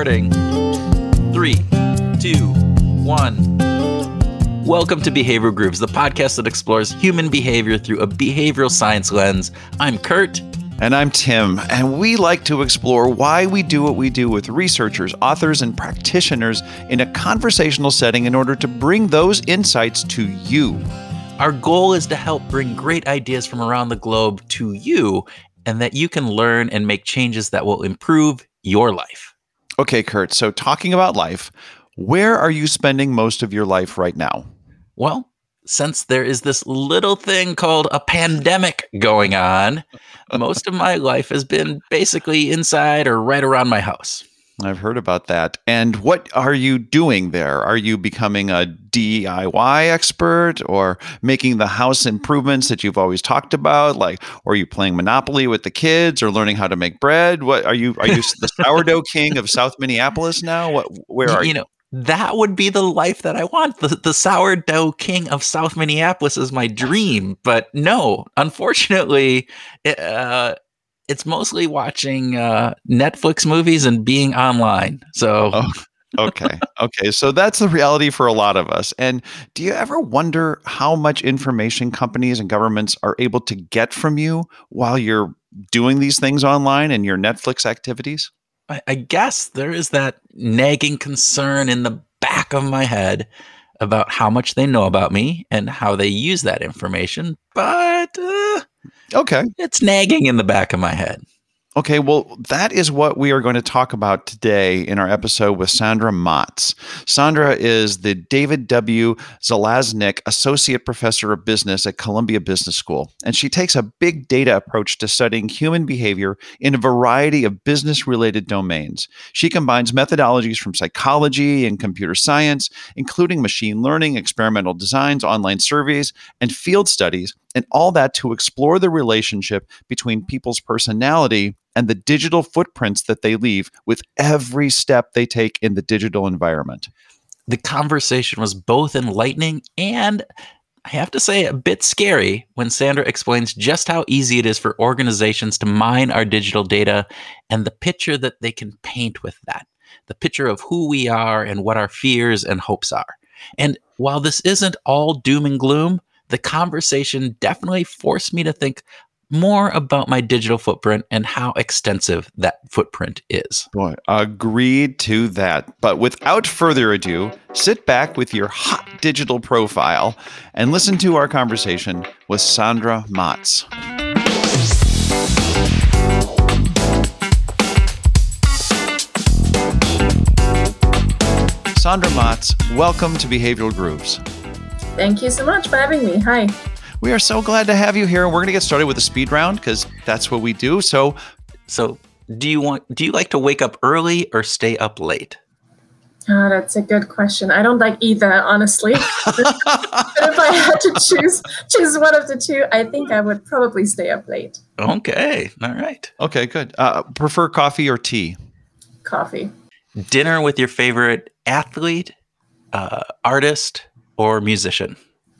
recording. Three, two, one. Welcome to Behavior Grooves, the podcast that explores human behavior through a behavioral science lens. I'm Kurt. And I'm Tim, and we like to explore why we do what we do with researchers, authors, and practitioners in a conversational setting in order to bring those insights to you. Our goal is to help bring great ideas from around the globe to you, and that you can learn and make changes that will improve your life. Okay, Kurt, so talking about life, where are you spending most of your life right now? Well, since there is this little thing called a pandemic going on, most of my life has been basically inside or right around my house. I've heard about that. And what are you doing there? Are you becoming a DIY expert or making the house improvements that you've always talked about? Like, or are you playing Monopoly with the kids or learning how to make bread? What are you? Are you the sourdough king of South Minneapolis now? What? Where are you? You know, that would be the life that I want. The, the sourdough king of South Minneapolis is my dream. But no, unfortunately, uh, it's mostly watching uh, Netflix movies and being online. So. Oh, okay. Okay. So that's the reality for a lot of us. And do you ever wonder how much information companies and governments are able to get from you while you're doing these things online and your Netflix activities? I, I guess there is that nagging concern in the back of my head about how much they know about me and how they use that information. But uh, Okay. it's nagging in the back of my head. Okay, well, that is what we are going to talk about today in our episode with Sandra Matz. Sandra is the David W. Zalaznick Associate Professor of Business at Columbia Business School, and she takes a big data approach to studying human behavior in a variety of business related domains. She combines methodologies from psychology and computer science, including machine learning, experimental designs, online surveys, and field studies, and all that to explore the relationship between people's personality and the digital footprints that they leave with every step they take in the digital environment. The conversation was both enlightening and I have to say a bit scary when Sandra explains just how easy it is for organizations to mine our digital data and the picture that they can paint with that. The picture of who we are and what our fears and hopes are. And while this isn't all doom and gloom, the conversation definitely forced me to think more about my digital footprint and how extensive that footprint is. Boy, agreed to that. But without further ado, sit back with your hot digital profile and listen to our conversation with Sandra Matz. Sandra Matz, welcome to Behavioral Grooves. Thank you so much for having me. Hi. We are so glad to have you here. and We're going to get started with a speed round because that's what we do. So, So, do you want do you like to wake up early or stay up late? Ah, that's a good question. I don't like either, honestly. but if I had to choose choose one of the two, I think I would probably stay up late. Okay. All right. okay, good. Uh, prefer coffee or tea? Coffee. Dinner with your favorite athlete, uh, artist, or musician?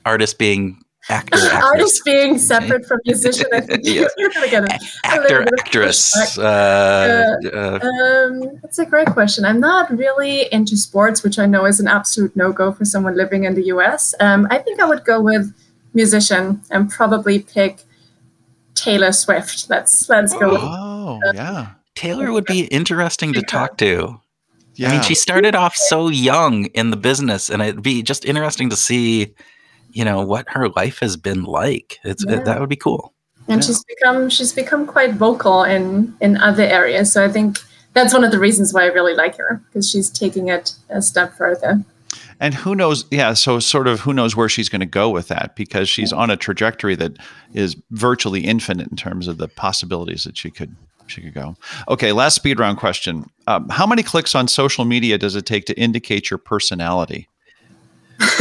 Artist being actor, actress. Artist being separate from musician, I think Yeah. you're gonna get a, a actor, little actress. Uh, uh, Um, that's a great question. I'm not really into sports, which I know is an absolute no go for someone living in the US. Um, I think I would go with musician and probably pick Taylor Swift. Let's let's go. with Oh, yeah. Taylor would be interesting to talk to. Yeah. I mean, she started off so young in the business, and it'd be just interesting to see, you know, what her life has been like. It's Yeah. that would be cool. and Yeah. she's become she's become quite vocal in in other areas so i think that's one of the reasons why i really like her because she's taking it a step further And who knows? Yeah, so sort of who knows where she's going to go with that because she's on a trajectory that is virtually infinite in terms of the possibilities that she could she could go. Okay, last speed round question: um, How many clicks on social media does it take to indicate your personality?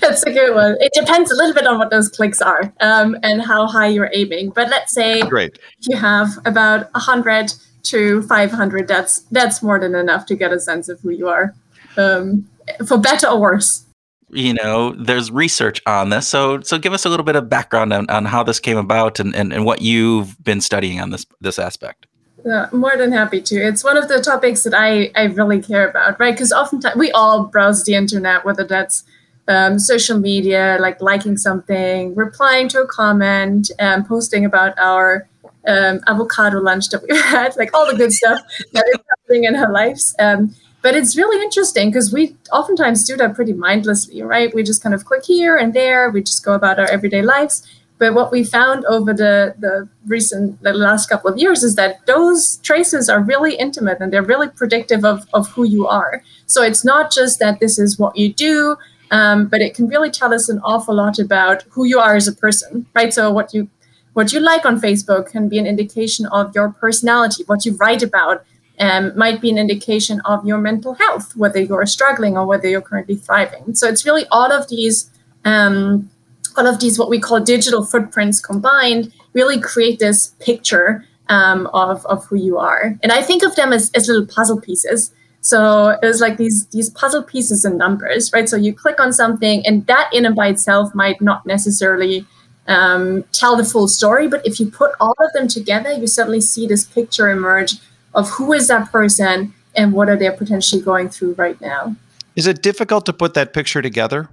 that's a good one it depends a little bit on what those clicks are um, and how high you're aiming but let's say Great. you have about 100 to 500 that's that's more than enough to get a sense of who you are um, for better or worse You know, there's research on this, so so give us a little bit of background on, on how this came about and, and, and what you've been studying on this this aspect. Yeah, more than happy to. It's one of the topics that I, I really care about, right? Because oftentimes we all browse the internet, whether that's um, social media, like liking something, replying to a comment, and posting about our um, avocado lunch that we had, like all the good stuff that is happening in our lives. Um, but it's really interesting because we oftentimes do that pretty mindlessly, right? We just kind of click here and there, we just go about our everyday lives. But what we found over the, the recent, the last couple of years is that those traces are really intimate and they're really predictive of, of who you are. So it's not just that this is what you do, um, but it can really tell us an awful lot about who you are as a person, right? So what you what you like on Facebook can be an indication of your personality. What you write about um, might be an indication of your mental health, whether you're struggling or whether you're currently thriving. So it's really all of these, um, all of these what we call digital footprints combined, really create this picture um, of of who you are. And I think of them as, as little puzzle pieces. So it's like these these puzzle pieces and numbers, right? So you click on something, and that in and by itself might not necessarily um, tell the full story. But if you put all of them together, you suddenly see this picture emerge of who is that person and what are they potentially going through right now. Is it difficult to put that picture together?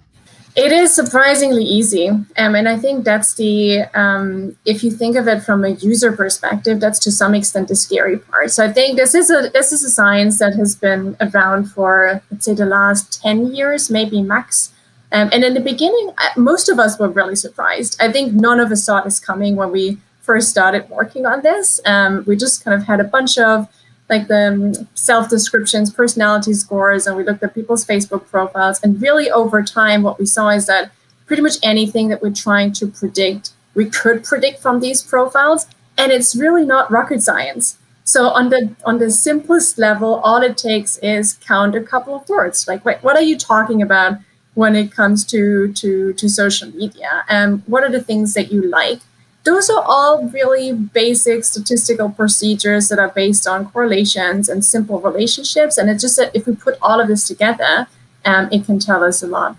It is surprisingly easy. Um, and I think that's the, um, if you think of it from a user perspective, that's to some extent the scary part. So I think this is a, this is a science that has been around for, let's say, the last 10 years, maybe max. Um, and in the beginning, most of us were really surprised. I think none of us saw this coming when we first started working on this. Um, we just kind of had a bunch of like the um, self descriptions, personality scores, and we looked at people's Facebook profiles. And really, over time, what we saw is that pretty much anything that we're trying to predict, we could predict from these profiles, and it's really not rocket science. So on the on the simplest level, all it takes is count a couple of words. Like, wait, what are you talking about when it comes to to to social media? And what are the things that you like? Those are all really basic statistical procedures that are based on correlations and simple relationships. And it's just that if we put all of this together, um, it can tell us a lot.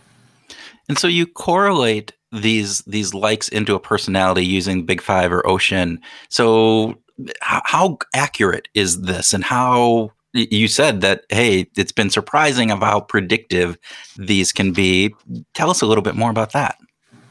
And so you correlate these these likes into a personality using Big Five or Ocean. So how, how accurate is this, and how you said that hey, it's been surprising of how predictive these can be. Tell us a little bit more about that.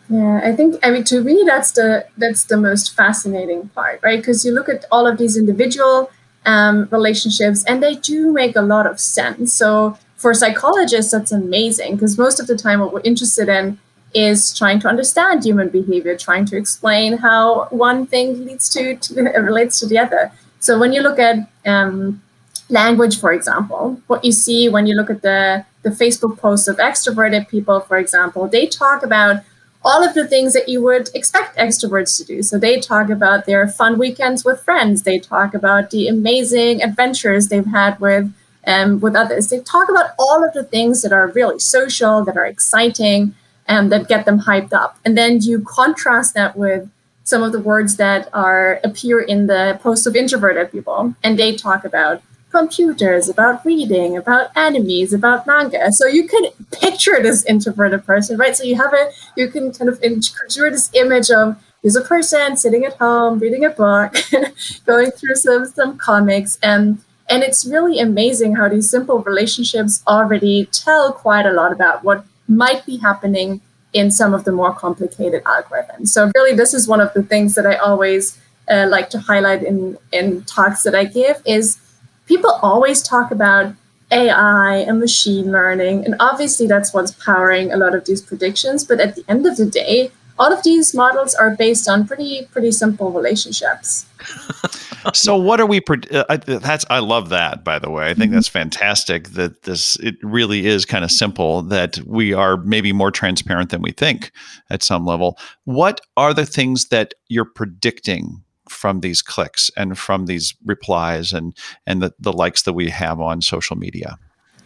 Yeah, I think I mean to me that's the that's the most fascinating part, right? Because you look at all of these individual um, relationships, and they do make a lot of sense. So for psychologists, that's amazing because most of the time, what we're interested in is trying to understand human behavior, trying to explain how one thing leads to, to relates to the other. So when you look at um, language, for example, what you see when you look at the the Facebook posts of extroverted people, for example, they talk about all of the things that you would expect extroverts to do. So they talk about their fun weekends with friends. They talk about the amazing adventures they've had with um, with others. They talk about all of the things that are really social, that are exciting, and that get them hyped up. And then you contrast that with some of the words that are appear in the posts of introverted people, and they talk about computers, about reading, about animes, about manga. So you can picture this introverted person, right? So you have a, you can kind of conjure this image of there's a person sitting at home reading a book, going through some some comics, and and it's really amazing how these simple relationships already tell quite a lot about what might be happening in some of the more complicated algorithms. So really, this is one of the things that I always uh, like to highlight in in talks that I give is people always talk about AI and machine learning, and obviously that's what's powering a lot of these predictions. But at the end of the day, all of these models are based on pretty pretty simple relationships. so what are we? Uh, that's I love that. By the way, I think mm-hmm. that's fantastic. That this it really is kind of simple. That we are maybe more transparent than we think at some level. What are the things that you're predicting from these clicks and from these replies and and the, the likes that we have on social media.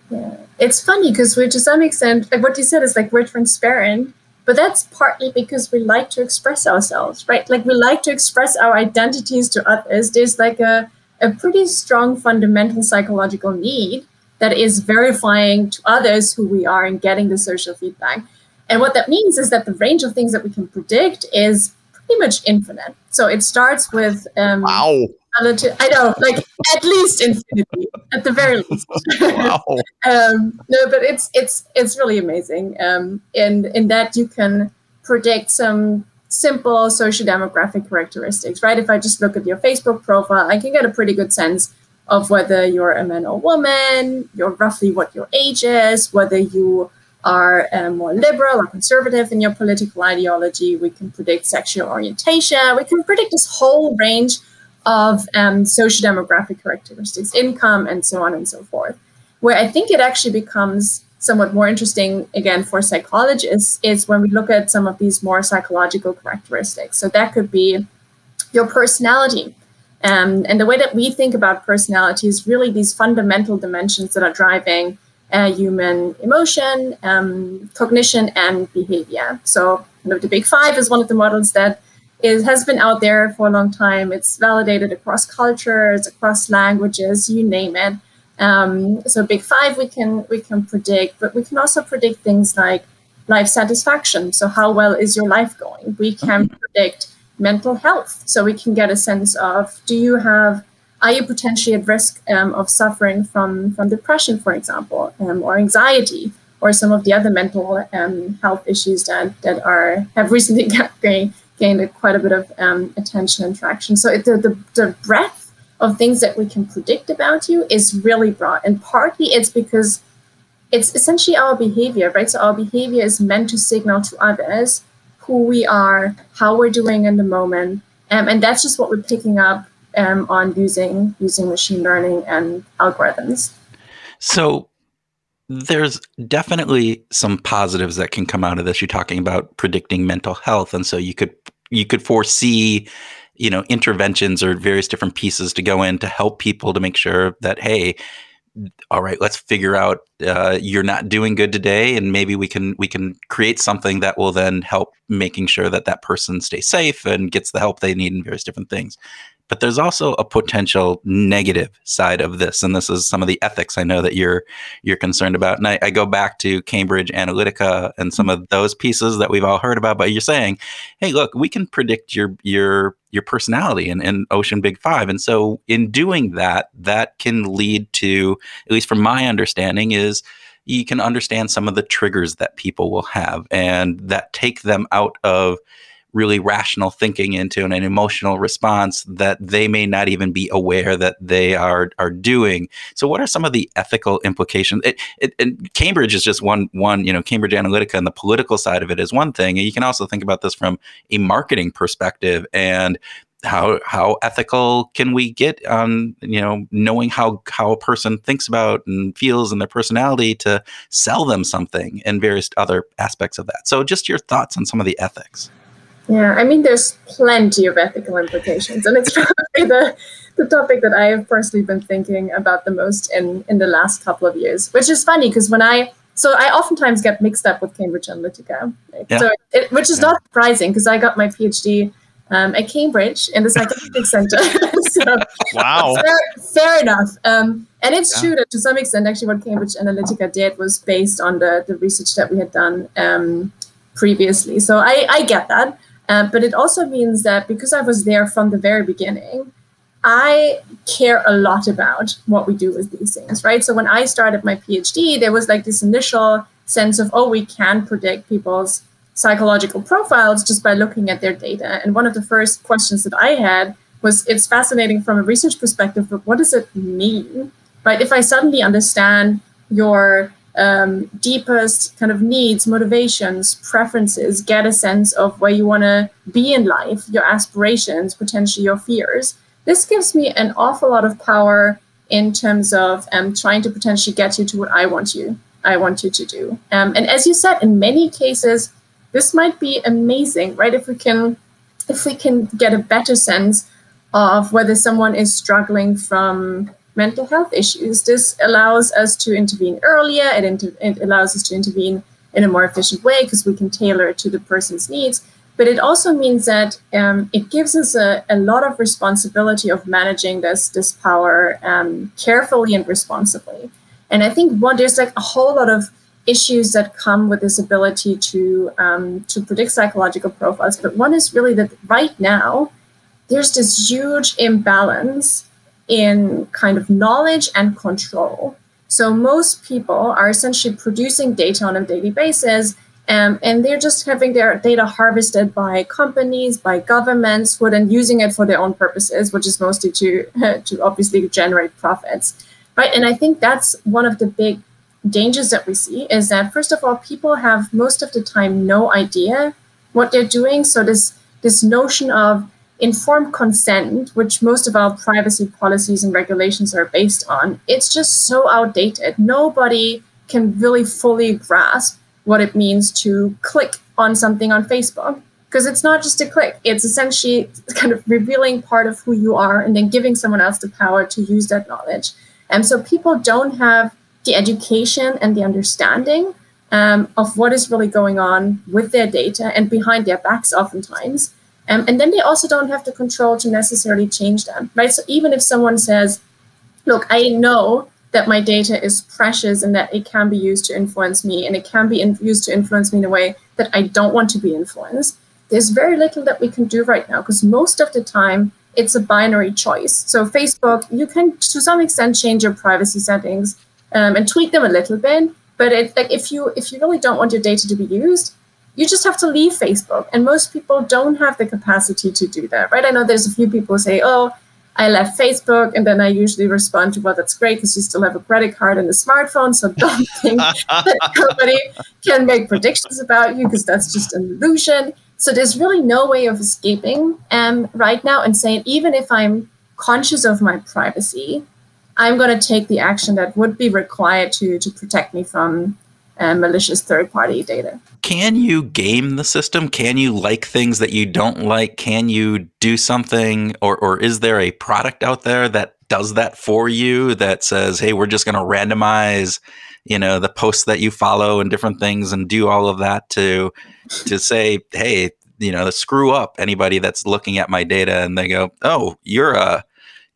Yeah. It's funny because we're to some extent like what you said is like we're transparent but that's partly because we like to express ourselves right? Like we like to express our identities to others. There's like a, a pretty strong fundamental psychological need that is verifying to others who we are and getting the social feedback. And what that means is that the range of things that we can predict is pretty much infinite. So it starts with um, wow. I know, like at least infinity, at the very least. wow. um, no, but it's it's it's really amazing. Um, in in that you can predict some simple social demographic characteristics, right? If I just look at your Facebook profile, I can get a pretty good sense of whether you're a man or woman, you're roughly what your age is, whether you are um, more liberal or conservative in your political ideology. We can predict sexual orientation. We can predict this whole range of um, social demographic characteristics, income, and so on and so forth. Where I think it actually becomes somewhat more interesting, again, for psychologists, is when we look at some of these more psychological characteristics. So that could be your personality. Um, and the way that we think about personality is really these fundamental dimensions that are driving uh, human emotion, um, cognition, and behavior. So, you know, the Big Five is one of the models that is, has been out there for a long time. It's validated across cultures, across languages, you name it. Um, so, Big Five we can we can predict, but we can also predict things like life satisfaction. So, how well is your life going? We can predict mental health, so we can get a sense of do you have are you potentially at risk um, of suffering from, from depression, for example, um, or anxiety, or some of the other mental um, health issues that, that are have recently gained, gained quite a bit of um, attention and traction? So the, the, the breadth of things that we can predict about you is really broad. And partly it's because it's essentially our behavior, right? So our behavior is meant to signal to others who we are, how we're doing in the moment. Um, and that's just what we're picking up um, on using using machine learning and algorithms. So there's definitely some positives that can come out of this. You're talking about predicting mental health, and so you could you could foresee you know interventions or various different pieces to go in to help people to make sure that hey all right let's figure out uh, you're not doing good today and maybe we can we can create something that will then help making sure that that person stays safe and gets the help they need in various different things but there's also a potential negative side of this, and this is some of the ethics I know that you're you're concerned about. And I, I go back to Cambridge Analytica and some of those pieces that we've all heard about. But you're saying, hey, look, we can predict your your your personality in, in Ocean Big Five, and so in doing that, that can lead to, at least from my understanding, is you can understand some of the triggers that people will have and that take them out of really rational thinking into an, an emotional response that they may not even be aware that they are are doing. So, what are some of the ethical implications? It, it, and Cambridge is just one one. You know, Cambridge Analytica and the political side of it is one thing. And you can also think about this from a marketing perspective and how how ethical can we get on you know knowing how how a person thinks about and feels and their personality to sell them something and various other aspects of that so just your thoughts on some of the ethics yeah, I mean, there's plenty of ethical implications, and it's probably the the topic that I have personally been thinking about the most in in the last couple of years. Which is funny because when I so I oftentimes get mixed up with Cambridge Analytica, yeah. so it, which is yeah. not surprising because I got my PhD um, at Cambridge in the Psychometrics Center. so, wow, fair, fair enough. Um, and it's yeah. true that to some extent, actually, what Cambridge Analytica did was based on the the research that we had done um, previously. So I I get that. Uh, but it also means that because I was there from the very beginning, I care a lot about what we do with these things, right? So when I started my PhD, there was like this initial sense of, oh, we can predict people's psychological profiles just by looking at their data. And one of the first questions that I had was it's fascinating from a research perspective, but what does it mean? Right? If I suddenly understand your um, deepest kind of needs, motivations, preferences, get a sense of where you want to be in life, your aspirations, potentially your fears. This gives me an awful lot of power in terms of um, trying to potentially get you to what I want you. I want you to do. Um, and as you said, in many cases, this might be amazing, right? If we can, if we can get a better sense of whether someone is struggling from mental health issues. This allows us to intervene earlier. It, inter- it allows us to intervene in a more efficient way because we can tailor it to the person's needs. But it also means that um, it gives us a, a, lot of responsibility of managing this this power um, carefully and responsibly. And I think one there's like a whole lot of issues that come with this ability to um, to predict psychological profiles. But one is really that right now there's this huge imbalance in kind of knowledge and control. So most people are essentially producing data on a daily basis, um, and they're just having their data harvested by companies, by governments, who are then using it for their own purposes, which is mostly to to obviously generate profits, right? And I think that's one of the big dangers that we see is that first of all, people have most of the time no idea what they're doing. So this this notion of informed consent, which most of our privacy policies and regulations are based on, it's just so outdated. Nobody can really fully grasp what it means to click on something on Facebook. Because it's not just a click, it's essentially kind of revealing part of who you are and then giving someone else the power to use that knowledge. And so people don't have the education and the understanding um, of what is really going on with their data and behind their backs, oftentimes. Um, and then they also don't have the control to necessarily change them, right? So even if someone says, look, I know that my data is precious and that it can be used to influence me and it can be in- used to influence me in a way that I don't want to be influenced, there's very little that we can do right now because most of the time it's a binary choice. So Facebook, you can to some extent change your privacy settings um, and tweak them a little bit, but it, like if you if you really don't want your data to be used, you just have to leave Facebook. And most people don't have the capacity to do that, right? I know there's a few people who say, oh, I left Facebook, and then I usually respond to, well, that's great because you still have a credit card and a smartphone. So don't think that nobody can make predictions about you because that's just an illusion. So there's really no way of escaping um, right now and saying, even if I'm conscious of my privacy, I'm going to take the action that would be required to to protect me from uh, malicious third party data. Can you game the system? Can you like things that you don't like? Can you do something, or or is there a product out there that does that for you that says, "Hey, we're just going to randomize." you know the posts that you follow and different things and do all of that to to say hey you know screw up anybody that's looking at my data and they go oh you're a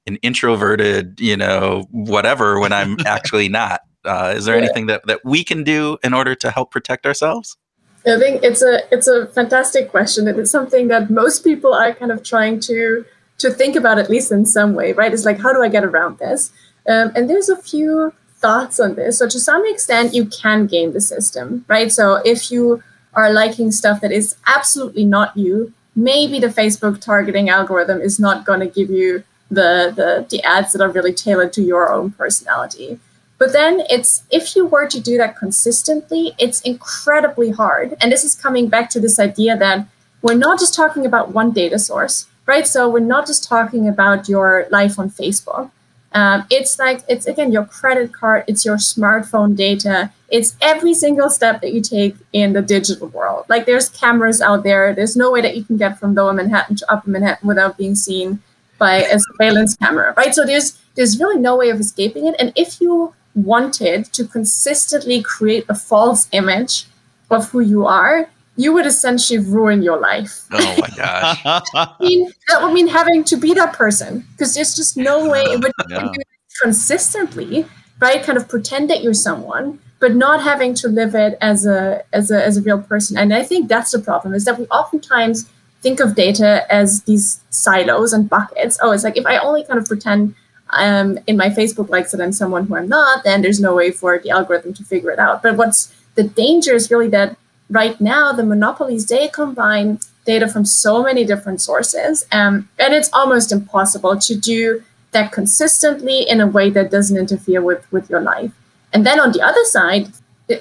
an introverted, you know, whatever when I'm actually not. Uh, is there yeah. anything that, that we can do in order to help protect ourselves? I think it's a it's a fantastic question, and it's something that most people are kind of trying to to think about at least in some way, right? It's like how do I get around this? Um, and there's a few thoughts on this. So to some extent, you can game the system, right? So if you are liking stuff that is absolutely not you, maybe the Facebook targeting algorithm is not going to give you the, the the ads that are really tailored to your own personality. But then it's if you were to do that consistently, it's incredibly hard. And this is coming back to this idea that we're not just talking about one data source, right? So we're not just talking about your life on Facebook. Um, it's like it's again your credit card, it's your smartphone data, it's every single step that you take in the digital world. Like there's cameras out there. There's no way that you can get from lower Manhattan to upper Manhattan without being seen by a surveillance camera, right? So there's there's really no way of escaping it. And if you wanted to consistently create a false image of who you are, you would essentially ruin your life. Oh my gosh. I mean, that would mean having to be that person because there's just no way it would yeah. consistently, right? Kind of pretend that you're someone, but not having to live it as a as a as a real person. And I think that's the problem is that we oftentimes think of data as these silos and buckets. Oh, it's like if I only kind of pretend um, in my Facebook likes that I'm someone who I'm not, then there's no way for the algorithm to figure it out. But what's the danger is really that right now the monopolies they combine data from so many different sources, um, and it's almost impossible to do that consistently in a way that doesn't interfere with with your life. And then on the other side,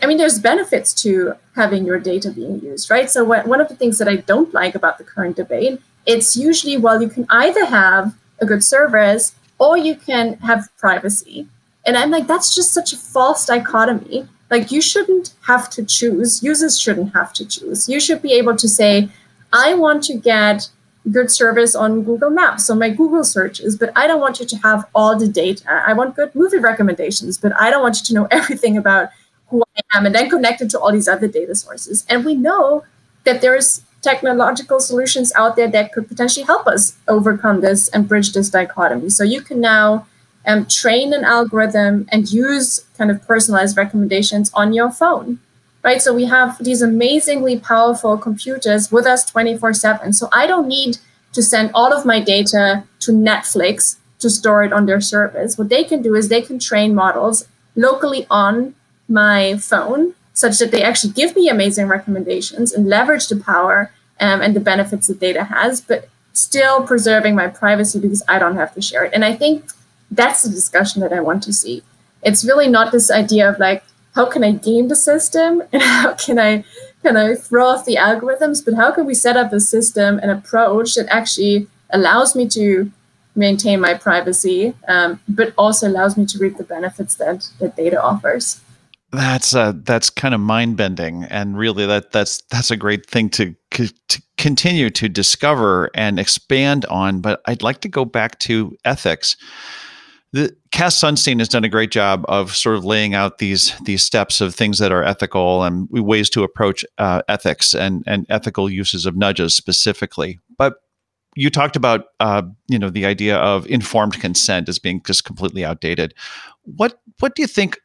I mean, there's benefits to having your data being used, right? So one of the things that I don't like about the current debate, it's usually well, you can either have a good service or you can have privacy, and I'm like, that's just such a false dichotomy. Like you shouldn't have to choose. Users shouldn't have to choose. You should be able to say, I want to get good service on Google Maps, so my Google searches, but I don't want you to have all the data. I want good movie recommendations, but I don't want you to know everything about who I am, and then connected to all these other data sources. And we know that there's technological solutions out there that could potentially help us overcome this and bridge this dichotomy. So you can now um, train an algorithm and use kind of personalized recommendations on your phone, right? So we have these amazingly powerful computers with us 24 7. So I don't need to send all of my data to Netflix to store it on their service. What they can do is they can train models locally on my phone such that they actually give me amazing recommendations and leverage the power um, and the benefits that data has, but still preserving my privacy because I don't have to share it. And I think that's the discussion that I want to see. It's really not this idea of like, how can I game the system and how can I kind of throw off the algorithms, but how can we set up a system and approach that actually allows me to maintain my privacy, um, but also allows me to reap the benefits that, that data offers. That's uh, that's kind of mind bending, and really that that's that's a great thing to, to continue to discover and expand on. But I'd like to go back to ethics. The Cass Sunstein has done a great job of sort of laying out these these steps of things that are ethical and ways to approach uh, ethics and and ethical uses of nudges specifically. But you talked about uh, you know the idea of informed consent as being just completely outdated. What what do you think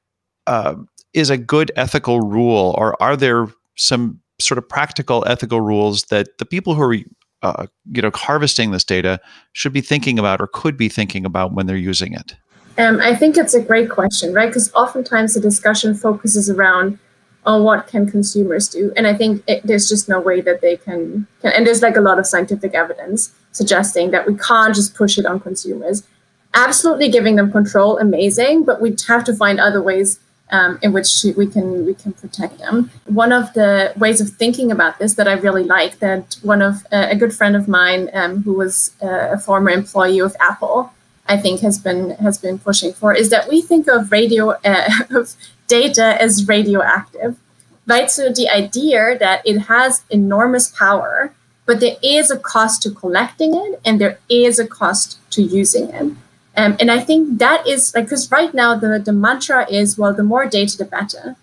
uh, is a good ethical rule, or are there some sort of practical ethical rules that the people who are uh, you know harvesting this data should be thinking about or could be thinking about when they're using it? Um, I think it's a great question, right? Because oftentimes the discussion focuses around on what can consumers do, and I think it, there's just no way that they can, can. And there's like a lot of scientific evidence suggesting that we can't just push it on consumers. Absolutely, giving them control, amazing, but we have to find other ways um, in which we can we can protect them. One of the ways of thinking about this that I really like that one of uh, a good friend of mine um, who was uh, a former employee of Apple, I think has been has been pushing for is that we think of radio uh, of data as radioactive, right? So the idea that it has enormous power, but there is a cost to collecting it and there is a cost to using it. Um, and I think that is like, because right now the, the mantra is, well, the more data, the better.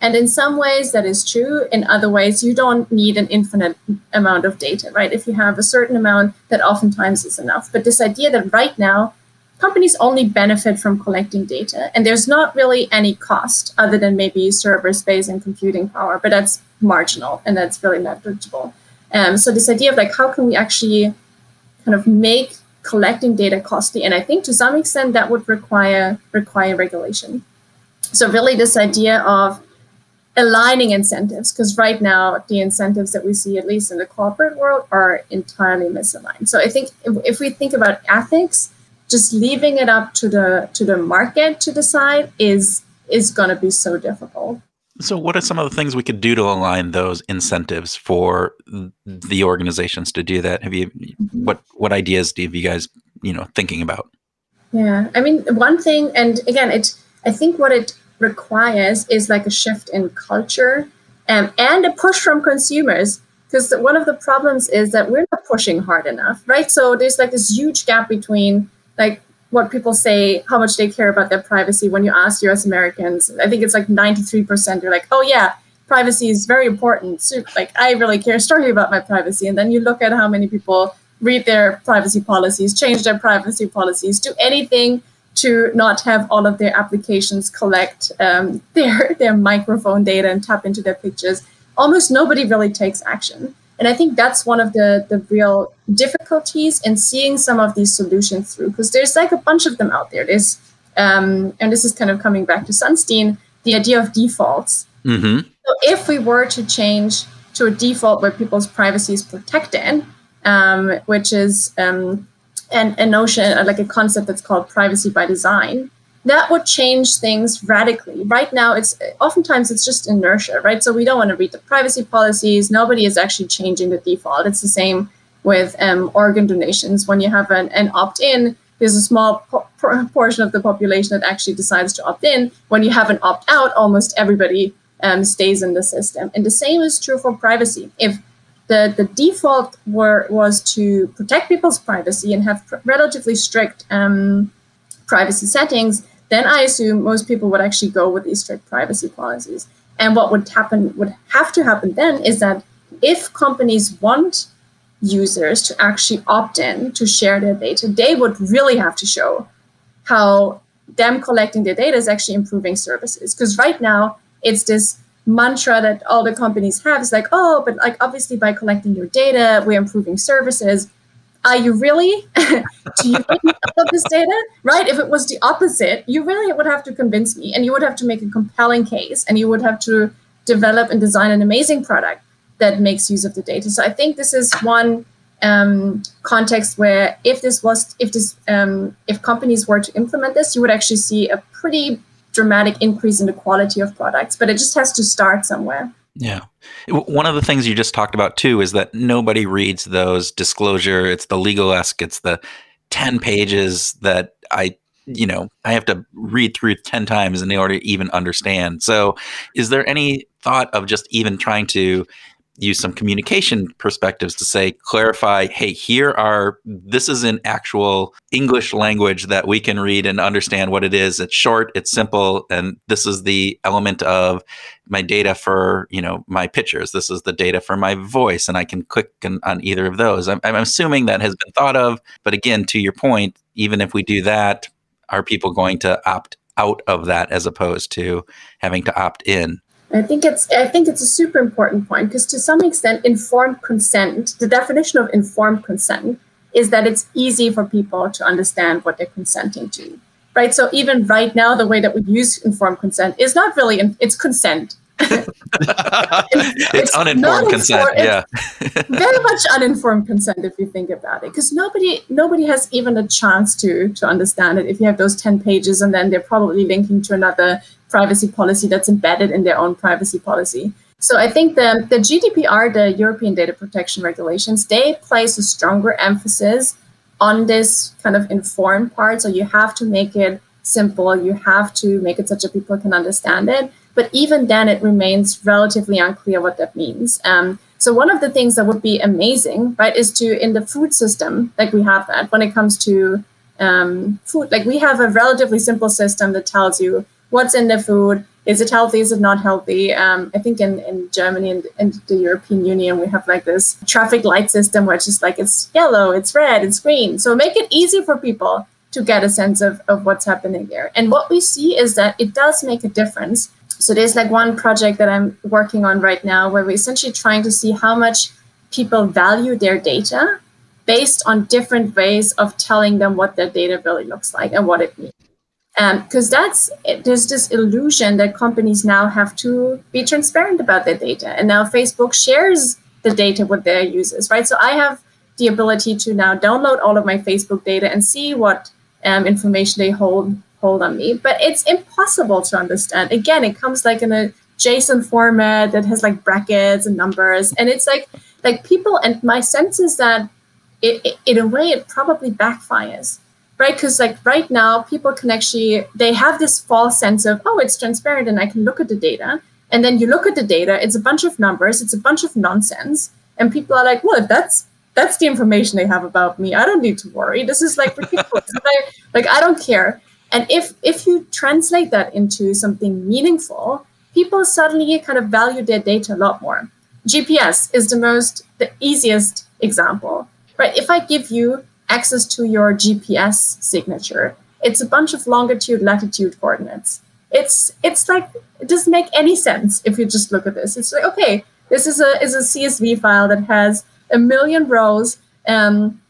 And in some ways that is true. In other ways, you don't need an infinite amount of data, right? If you have a certain amount, that oftentimes is enough. But this idea that right now, companies only benefit from collecting data, and there's not really any cost other than maybe server space and computing power, but that's marginal and that's really negligible. Um, so this idea of like, how can we actually kind of make collecting data costly and i think to some extent that would require require regulation. So really this idea of aligning incentives because right now the incentives that we see at least in the corporate world are entirely misaligned. So i think if, if we think about ethics just leaving it up to the to the market to decide is is going to be so difficult so, what are some of the things we could do to align those incentives for the organizations to do that? Have you what what ideas do you guys you know thinking about? Yeah, I mean, one thing, and again, it I think what it requires is like a shift in culture um, and a push from consumers. Because one of the problems is that we're not pushing hard enough, right? So there's like this huge gap between like what people say, how much they care about their privacy when you ask US Americans. I think it's like 93%. You're like, oh, yeah, privacy is very important. So, like, I really care strongly about my privacy. And then you look at how many people read their privacy policies, change their privacy policies, do anything to not have all of their applications collect um, their, their microphone data and tap into their pictures. Almost nobody really takes action. And I think that's one of the, the real difficulties in seeing some of these solutions through, because there's like a bunch of them out there. There's, um, and this is kind of coming back to Sunstein, the idea of defaults. Mm-hmm. So if we were to change to a default where people's privacy is protected, um, which is um, an, a notion, like a concept that's called privacy by design, that would change things radically. Right now, it's oftentimes it's just inertia, right? So we don't want to read the privacy policies. Nobody is actually changing the default. It's the same with um, organ donations. When you have an, an opt-in, there's a small po- portion of the population that actually decides to opt in. When you have an opt out, almost everybody um, stays in the system. And the same is true for privacy. If the, the default were was to protect people's privacy and have pr- relatively strict um, privacy settings, then I assume most people would actually go with these strict privacy policies. And what would happen, would have to happen then is that if companies want users to actually opt in to share their data, they would really have to show how them collecting their data is actually improving services. Because right now, it's this mantra that all the companies have is like, oh, but like obviously by collecting your data, we're improving services. Are you really? Do you really know this data? Right? If it was the opposite, you really would have to convince me and you would have to make a compelling case and you would have to develop and design an amazing product that makes use of the data. So I think this is one um, context where if this was if this um, if companies were to implement this, you would actually see a pretty dramatic increase in the quality of products. But it just has to start somewhere. Yeah. One of the things you just talked about too is that nobody reads those disclosure. It's the legal esque. It's the ten pages that I you know I have to read through ten times in order to even understand. So, is there any thought of just even trying to use some communication perspectives to say clarify hey here are this is an actual english language that we can read and understand what it is. It's short it's simple and this is the element of my data for you know my pictures. This is the data for my voice and i can click on, on either of those. I'm, I'm assuming that has been thought of but again to your point even if we do that are people going to opt out of that as opposed to having to opt in I think it's I think it's a super important point because to some extent informed consent, the definition of informed consent is that it's easy for people to understand what they're consenting to. Right? So even right now the way that we use informed consent is not really in, it's consent. it's, it's, uninformed consent. yeah. very much uninformed consent if you think about it. Because nobody nobody has even a chance to to understand it if you have those 10 pages and then they're probably linking to another privacy policy that's embedded in their own privacy policy. So I think the, the GDPR, the European Data Protection Regulations, they place a stronger emphasis on this kind of informed part. So you have to make it simple, you have to make it such that people can understand it. But even then, it remains relatively unclear what that means. Um, so one of the things that would be amazing, right, is to in the food system, like we have that when it comes to um, food, like we have a relatively simple system that tells you what's in the food? Is it healthy? Is it not healthy? Um, i think in, in germany and, and the european union we have like this traffic light system where it's just like it's yellow it's red it's green. So make it easy for people to get a sense of, of what's happening there. And what we see is that it does make a difference. So there's like one project that i'm working on right now where we're essentially trying to see how much people value their data based on different ways of telling them what their data really looks like and what it means because um, that's there's this illusion that companies now have to be transparent about their data. And now facebook shares the data with their users right? So i have the ability to now download all of my facebook data and see what um, information they hold hold on me. But it's impossible to understand. Again it comes like in a json format that has like brackets and numbers. And it's like like people and my sense is that it, it in a way it probably backfires right? Because like right now people can actually they have this false sense of oh it's transparent and i can look at the data. And then you look at the data it's a bunch of numbers it's a bunch of nonsense and people are like well if that's that's the information they have about me i don't need to worry. This is like ridiculous. Like i don't care. And if if you translate that into something meaningful people suddenly kind of value their data a lot more. Gps is the most the easiest example right? If i give you access to your GPS signature. It's a bunch of longitude, latitude coordinates. It's it's like it doesn't make any sense if you just look at this. It's like okay, this is a is a CSV file that has a million rows, um,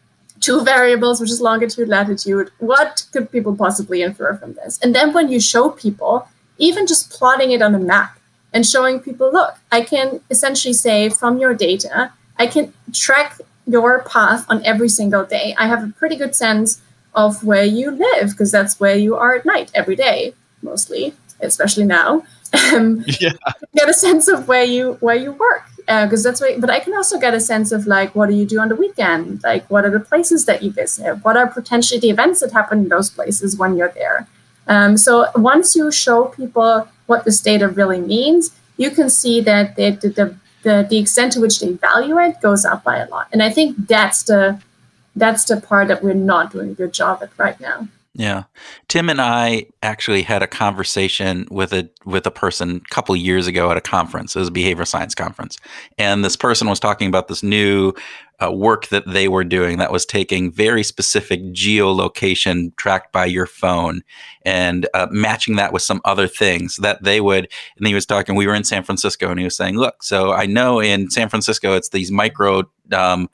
two variables, which is longitude, latitude. What could people possibly infer from this? And then when you show people, even just plotting it on a map and showing people, look, I can essentially say from your data, I can track your path on every single day. I have a pretty good sense of where you live because that's where you are at night every day, mostly, especially now. Um, yeah. Get a sense of where you where you work because uh, that's where. But I can also get a sense of like what do you do on the weekend? Like what are the places that you visit? What are potentially the events that happen in those places when you're there? Um, so once you show people what this data really means, you can see that the, the, the the the extent to which they value it goes up by a lot. And I think that's the that's the part that we're not doing a good job at right now. Yeah. Tim and I actually had a conversation with a with a person a couple years ago at a conference. It was a behavioral science conference. And this person was talking about this new uh, work that they were doing that was taking very specific geolocation tracked by your phone and uh, matching that with some other things that they would. And he was talking, we were in San Francisco and he was saying, look, so I know in San Francisco it's these micro um,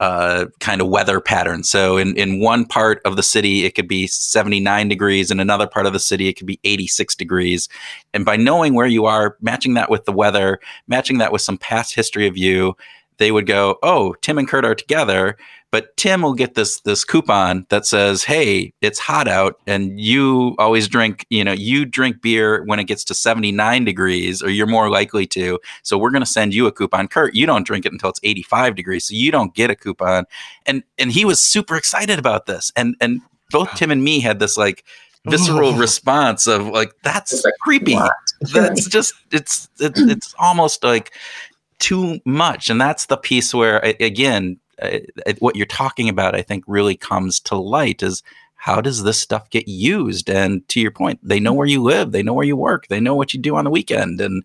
uh, kind of weather pattern. So in, in one part of the city, it could be 79 degrees. In another part of the city, it could be 86 degrees. And by knowing where you are, matching that with the weather, matching that with some past history of you, they would go, "Oh, Tim and Kurt are together." But Tim will get this this coupon that says, "Hey, it's hot out, and you always drink. You know, you drink beer when it gets to seventy nine degrees, or you're more likely to. So we're going to send you a coupon. Kurt, you don't drink it until it's eighty five degrees, so you don't get a coupon." And and he was super excited about this, and and both Tim and me had this like visceral oh. response of like that's like, creepy. What? That's just it's it's it's almost like too much, and that's the piece where again uh, what you're talking about, I think, really comes to light is how does this stuff get used? And to your point, they know where you live, they know where you work, they know what you do on the weekend, and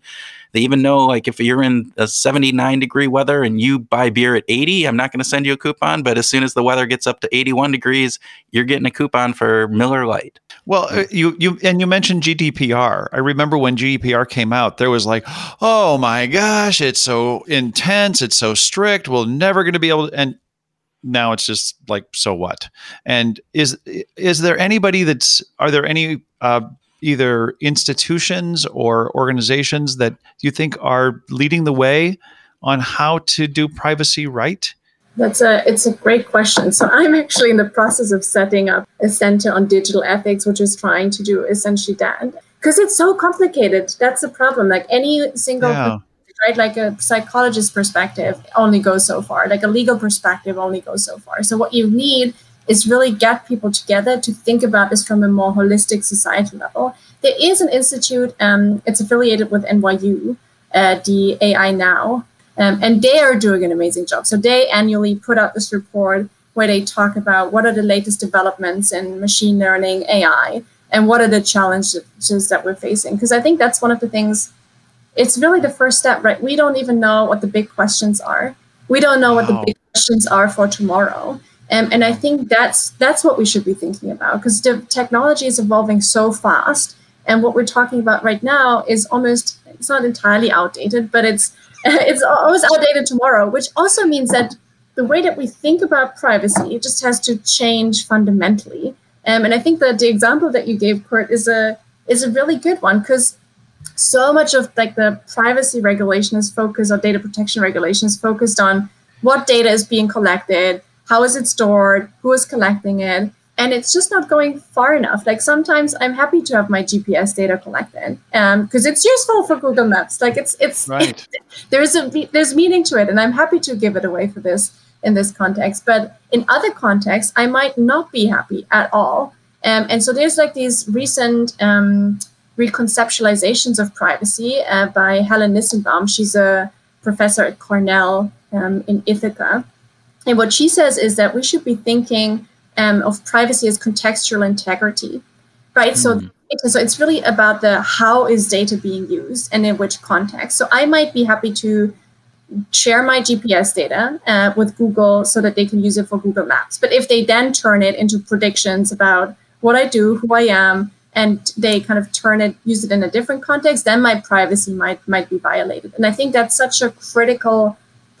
they even know like if you're in a 79 degree weather and you buy beer at 80, I'm not going to send you a coupon, but as soon as the weather gets up to 81 degrees, you're getting a coupon for Miller Lite. Well, uh, you you and you mentioned GDPR. I remember when GDPR came out, there was like, "Oh my gosh, it's so intense, it's so strict. We're never going to be able to." And now it's just like, so what? And is is there anybody that's are there any uh, either institutions or organizations that you think are leading the way on how to do privacy right? That's a it's a great question. So I'm actually in the process of setting up a center on digital ethics, which is trying to do essentially that because it's so complicated. That's the problem. Like any single yeah. Right, like a psychologist perspective only goes so far. Like a legal perspective only goes so far. So what you need is really get people together to think about this from a more holistic society level. There is an institute. Um, it's affiliated with NYU, uh, the AI Now um, and they are doing an amazing job. So they annually put out this report where they talk about what are the latest developments in machine learning, AI, and what are the challenges that we're facing. Because I think that's one of the things, it's really the first step, right? We don't even know what the big questions are. We don't know wow. what the big questions are for tomorrow. Um, and I think that's that's what we should be thinking about because the technology is evolving so fast. And what we're talking about right now is almost it's not entirely outdated, but it's it's always outdated tomorrow, which also means that the way that we think about privacy it just has to change fundamentally. Um, and I think that the example that you gave, Kurt, is a is a really good one because so much of like the privacy regulation is focused or data protection regulation is focused on what data is being collected, how is it stored, who is collecting it, and it's just not going far enough. Like sometimes I'm happy to have my GPS data collected because um, it's useful for Google Maps. Like it's it's right. it, there's a there's meaning to it, and I'm happy to give it away for this in this context. But in other contexts, I might not be happy at all. Um, and so there's like these recent um, reconceptualizations of privacy uh, by Helen Nissenbaum. She's a professor at Cornell um, in Ithaca. And what she says is that we should be thinking um, of privacy as contextual integrity, right? Mm. So, so it's really about the how is data being used and in which context. So I might be happy to share my GPS data uh, with Google so that they can use it for Google Maps. But if they then turn it into predictions about what I do, who I am, and they kind of turn it, use it in a different context, then my privacy might might be violated. And I think that's such a critical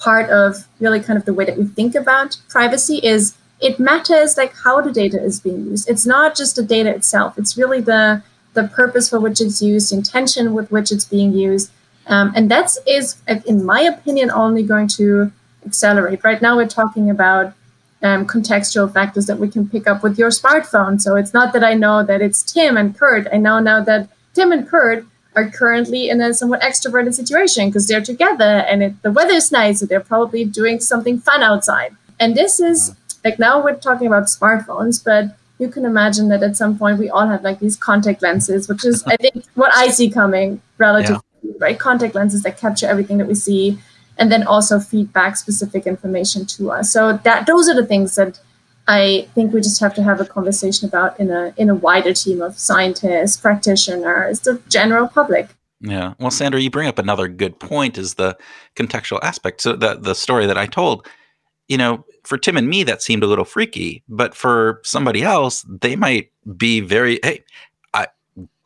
part of really kind of the way that we think about privacy is it matters like how the data is being used. It's not just the data itself. It's really the the purpose for which it's used, intention with which it's being used, um, and that is, is in my opinion, only going to accelerate. Right now, we're talking about um, contextual factors that we can pick up with your smartphone. So it's not that I know that it's Tim and Kurt. I know now that Tim and Kurt are currently in a somewhat extroverted situation because they're together and it, the weather's nice, so they're probably doing something fun outside. And this is like now we're talking about smartphones, but you can imagine that at some point we all have like these contact lenses, which is I think what I see coming relative, yeah. right? Contact lenses that capture everything that we see, and then also feed back specific information to us. So that those are the things that I think we just have to have a conversation about in a in a wider team of scientists, practitioners, the general public. Yeah. Well, Sandra, you bring up another good point is the contextual aspect. So the the story that I told, you know, for Tim and me, that seemed a little freaky, but for somebody else, they might be very, hey,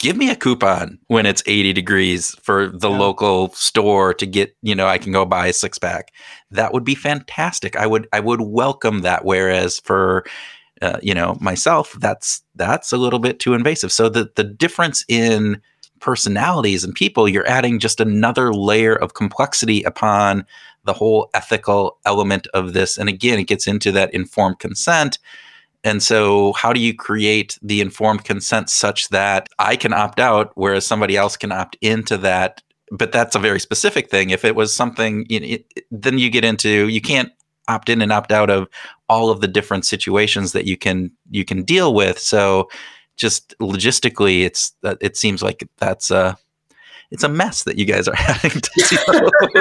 give me a coupon when it's 80 degrees for the yeah. local store to get, you know, I can go buy a six pack. That would be fantastic. I would I would welcome that. Whereas for uh, you know myself, that's that's a little bit too invasive. So the the difference in personalities and people, you're adding just another layer of complexity upon the whole ethical element of this. And again, it gets into that informed consent and so, how do you create the informed consent such that I can opt out, whereas somebody else can opt into that? But that's a very specific thing. If it was something, you know, it, then you get into you can't opt in and opt out of all of the different situations that you can you can deal with. So, just logistically, it's uh, it seems like that's a it's a mess that you guys are having to deal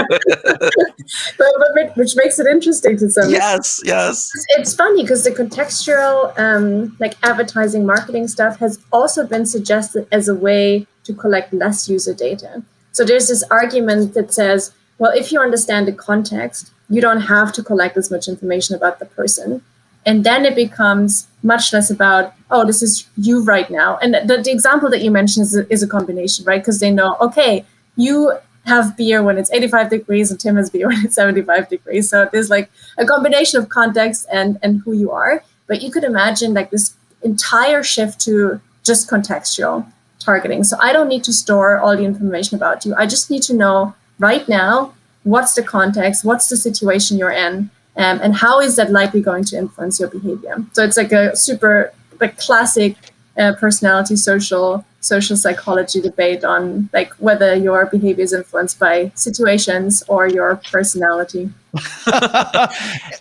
but, but, which makes it interesting to some yes yes. It's funny because the contextual um, like advertising marketing stuff has also been suggested as a way to collect less user data. So there's this argument that says well if you understand the context you don't have to collect as much information about the person. And then it becomes much less about oh this is you right now. And the, the example that you mentioned is a, is a combination right? Because they know okay you have beer when it's 85 degrees and tim has beer when it's 75 degrees. So there's like a combination of context and and who you are. But you could imagine like this entire shift to just contextual targeting. So i don't need to store all the information about you. I just need to know right now what's the context what's the situation you're in um, and how is that likely going to influence your behavior so it's like a super like classic uh, personality social social psychology debate on like whether your behavior is influenced by situations or your personality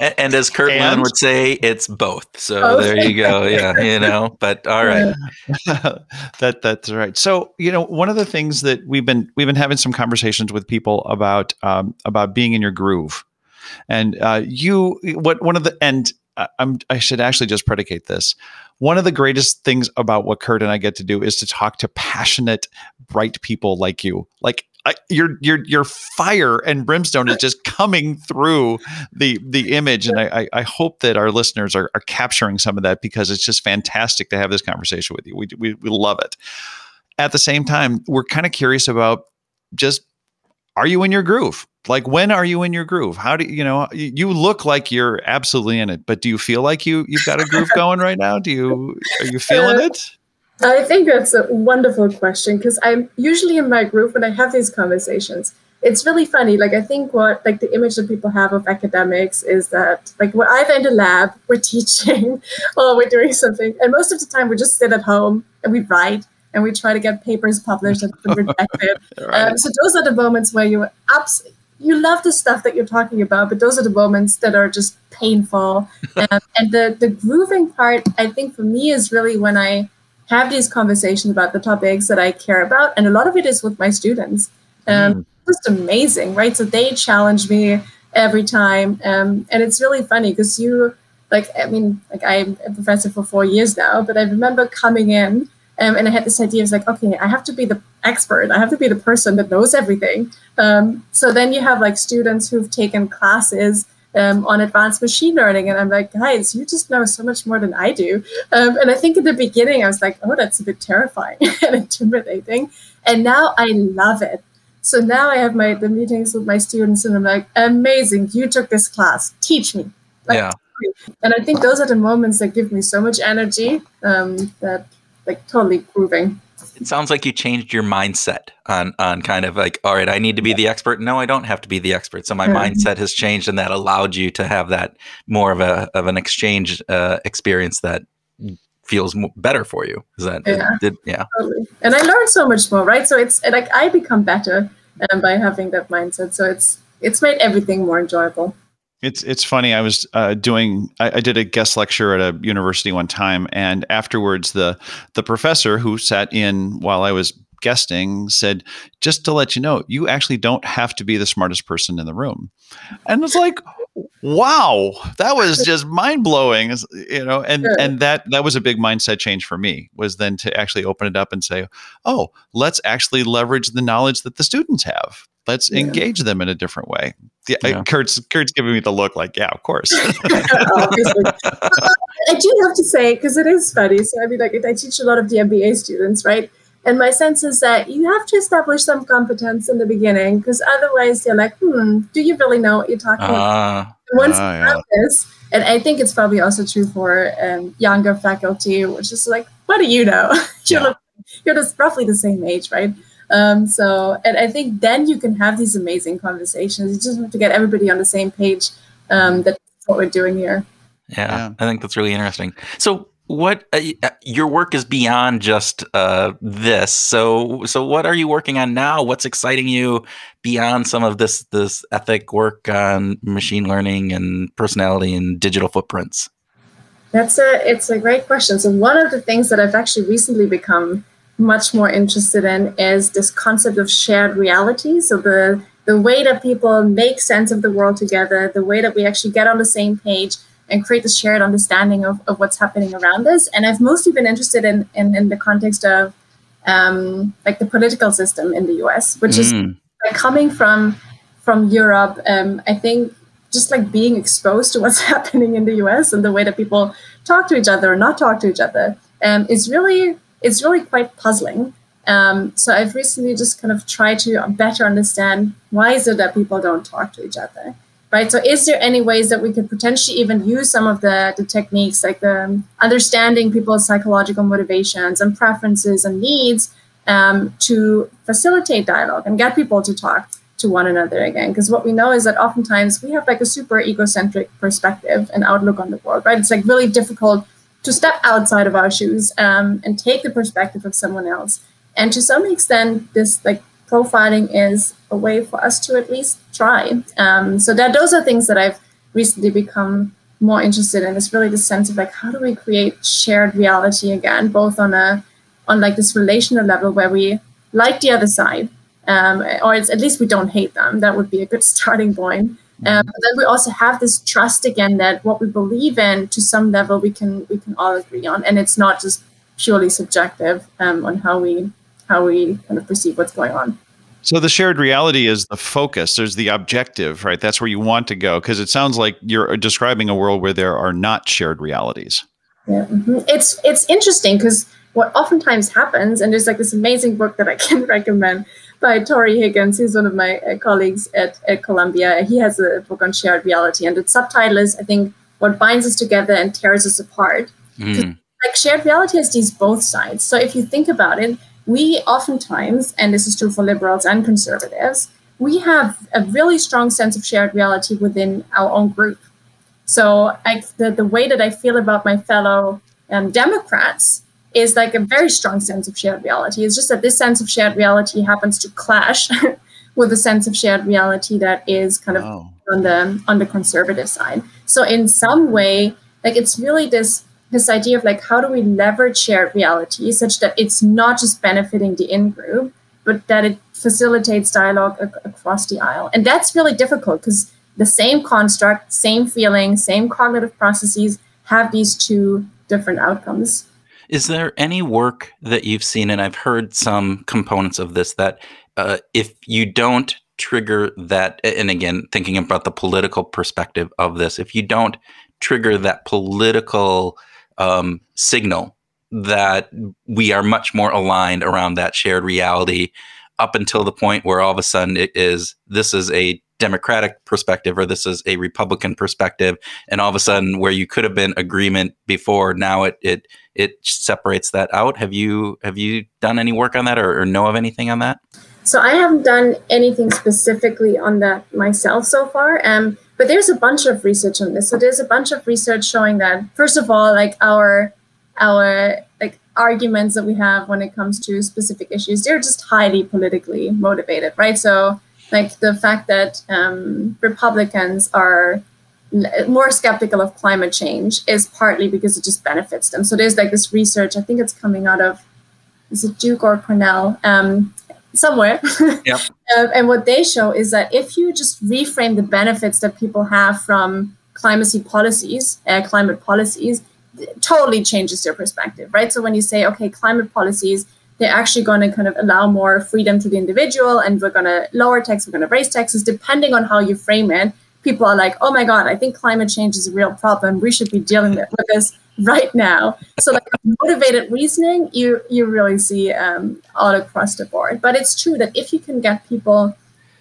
and, and, as Kurt and? would say, it's both. So both. there you go. Yeah, you know. But all right, that that's right. So you know, one of the things that we've been we've been having some conversations with people about um, about being in your groove and uh, you, what one of the and I'm I should actually just predicate this. One of the greatest things about what Kurt and I get to do is to talk to passionate, bright people like you. Like I, your your your fire and brimstone is just coming through the the image, and I, I hope that our listeners are, are capturing some of that because it's just fantastic to have this conversation with you. We we, we love it. At the same time, we're kind of curious about just are you in your groove? Like when are you in your groove? How do you know you look like you're absolutely in it, but do you feel like you you've got a groove going right now? Do you are you feeling uh, it? I think that's a wonderful question because I'm usually in my groove when I have these conversations. It's really funny. Like I think what like the image that people have of academics is that like we're either in the lab, we're teaching, or we're doing something, and most of the time we just sit at home and we write and we try to get papers published and rejected. right. um, so those are the moments where you abs- you love the stuff that you're talking about, but those are the moments that are just painful. um, and the the grooving part, I think, for me is really when I have these conversations about the topics that I care about, and a lot of it is with my students. Um, mm. Just amazing, right? So they challenge me every time, um, and it's really funny because you like I mean, like I'm a professor for four years now, but I remember coming in um, and I had this idea of like, okay, I have to be the expert. I have to be the person that knows everything. Um, so then you have like students who've taken classes um, on advanced machine learning. And I'm like, guys, you just know so much more than I do. Um, and I think in the beginning, I was like, oh, that's a bit terrifying and intimidating. And now I love it. So now I have my the meetings with my students, and I'm like, amazing, you took this class, teach me. Like, yeah. And I think those are the moments that give me so much energy um, that like totally proving. It sounds like you changed your mindset on on kind of like, all right, I need to be the expert. No, I don't have to be the expert. So my mm-hmm. mindset has changed, and that allowed you to have that more of a of an exchange uh, experience that feels better for you. Is that yeah? It, it, yeah. Totally. And I learned so much more, right? So it's like I become better um, by having that mindset. So it's it's made everything more enjoyable. It's it's funny. I was uh, doing. I, I, did a guest lecture at a university one time, and afterwards, the the professor who sat in while I was guesting said, "Just to let you know, you actually don't have to be the smartest person in the room." And it's like, wow, that was just mind blowing. You know, and sure. and that that was a big mindset change for me. Was then to actually open it up and say, "Oh, let's actually leverage the knowledge that the students have." let's yeah. engage them in a different way. Yeah, yeah. Kurt's Kurt's giving me the look like, yeah, of course. I do have to say because it is funny. So I mean, like I teach a lot of the MBA students, right? And my sense is that you have to establish some competence in the beginning because otherwise they're like, hmm, do you really know what you're talking uh, about? Ah. Once uh, you have yeah. this, and I think it's probably also true for um, younger faculty, which is like, what do you know? you're, yeah. you're just roughly the same age, right? Um, so, and I think then you can have these amazing conversations. You just have to get everybody on the same page. Um, that's what we're doing here. Yeah, yeah, I think that's really interesting. So, what uh, uh, your work is beyond just uh, this. So, so what are you working on now? What's exciting you beyond some of this this ethic work on machine learning and personality and digital footprints? That's a it's a great question. So, one of the things that I've actually recently become much more interested in is this concept of shared reality. So the the way that people make sense of the world together, the way that we actually get on the same page and create this shared understanding of, of what's happening around us. And I've mostly been interested in in, in the context of um, like the political system in the US, which mm. is like coming from from Europe. Um, I think just like being exposed to what's happening in the US and the way that people talk to each other or not talk to each other um, is really it's really quite puzzling. Um, so I've recently just kind of tried to better understand why is it that people don't talk to each other, right? So is there any ways that we could potentially even use some of the, the techniques like the um, understanding people's psychological motivations and preferences and needs um, to facilitate dialogue and get people to talk to one another again? Because what we know is that oftentimes we have like a super egocentric perspective and outlook on the world, right? It's like really difficult to step outside of our shoes um, and take the perspective of someone else. And to some extent, this like profiling is a way for us to at least try. Um, so that those are things that I've recently become more interested in. It's really the sense of like how do we create shared reality again, both on a on like this relational level where we like the other side, um, or at least we don't hate them. That would be a good starting point. Um, but then we also have this trust again that what we believe in to some level we can we can all agree on, and it's not just purely subjective um, on how we how we kind of perceive what's going on. So the shared reality is the focus. There's the objective, right? That's where you want to go because it sounds like you're describing a world where there are not shared realities. Yeah, mm-hmm. it's it's interesting because what oftentimes happens, and there's like this amazing book that I can recommend by Tory Higgins. He's one of my uh, colleagues at, at Columbia. He has a book on shared reality, and its subtitle is, I think, What Binds Us Together and Tears Us Apart. Mm. Like shared reality has these both sides. So if you think about it, we oftentimes, and this is true for liberals and conservatives, we have a really strong sense of shared reality within our own group. So I, the, the way that I feel about my fellow um, Democrats is like a very strong sense of shared reality. It's just that this sense of shared reality happens to clash with a sense of shared reality that is kind of on the on the conservative side. So in some way, like it's really this this idea of like how do we leverage shared reality such that it's not just benefiting the in group, but that it facilitates dialogue ac- across the aisle. And that's really difficult because the same construct, same feeling, same cognitive processes have these two different outcomes. Is there any work that you've seen, and I've heard some components of this, that uh, if you don't trigger that, and again, thinking about the political perspective of this, if you don't trigger that political um, signal that we are much more aligned around that shared reality up until the point where all of a sudden it is this is a Democratic perspective or this is a Republican perspective, and all of a sudden where you could have been agreement before, now it it it separates that out. Have you have you done any work on that or, or know of anything on that? So I haven't done anything specifically on that myself so far. Um, but there's a bunch of research on this. So there's a bunch of research showing that first of all, like our our like arguments that we have when it comes to specific issues, they're just highly politically motivated, right? So like the fact that um, Republicans are more skeptical of climate change is partly because it just benefits them. So there's like this research, I think it's coming out of, is it Duke or Cornell? Um, somewhere. Yep. uh, and what they show is that if you just reframe the benefits that people have from climacy policies, uh, climate policies, totally changes their perspective, right? So when you say, okay, climate policies, they're actually going to kind of allow more freedom to the individual and we're going to lower taxes, we're going to raise taxes, depending on how you frame it. People are like, oh my God, I think climate change is a real problem. We should be dealing with this right now. So like motivated reasoning, you you really see um, all across the board. But it's true that if you can get people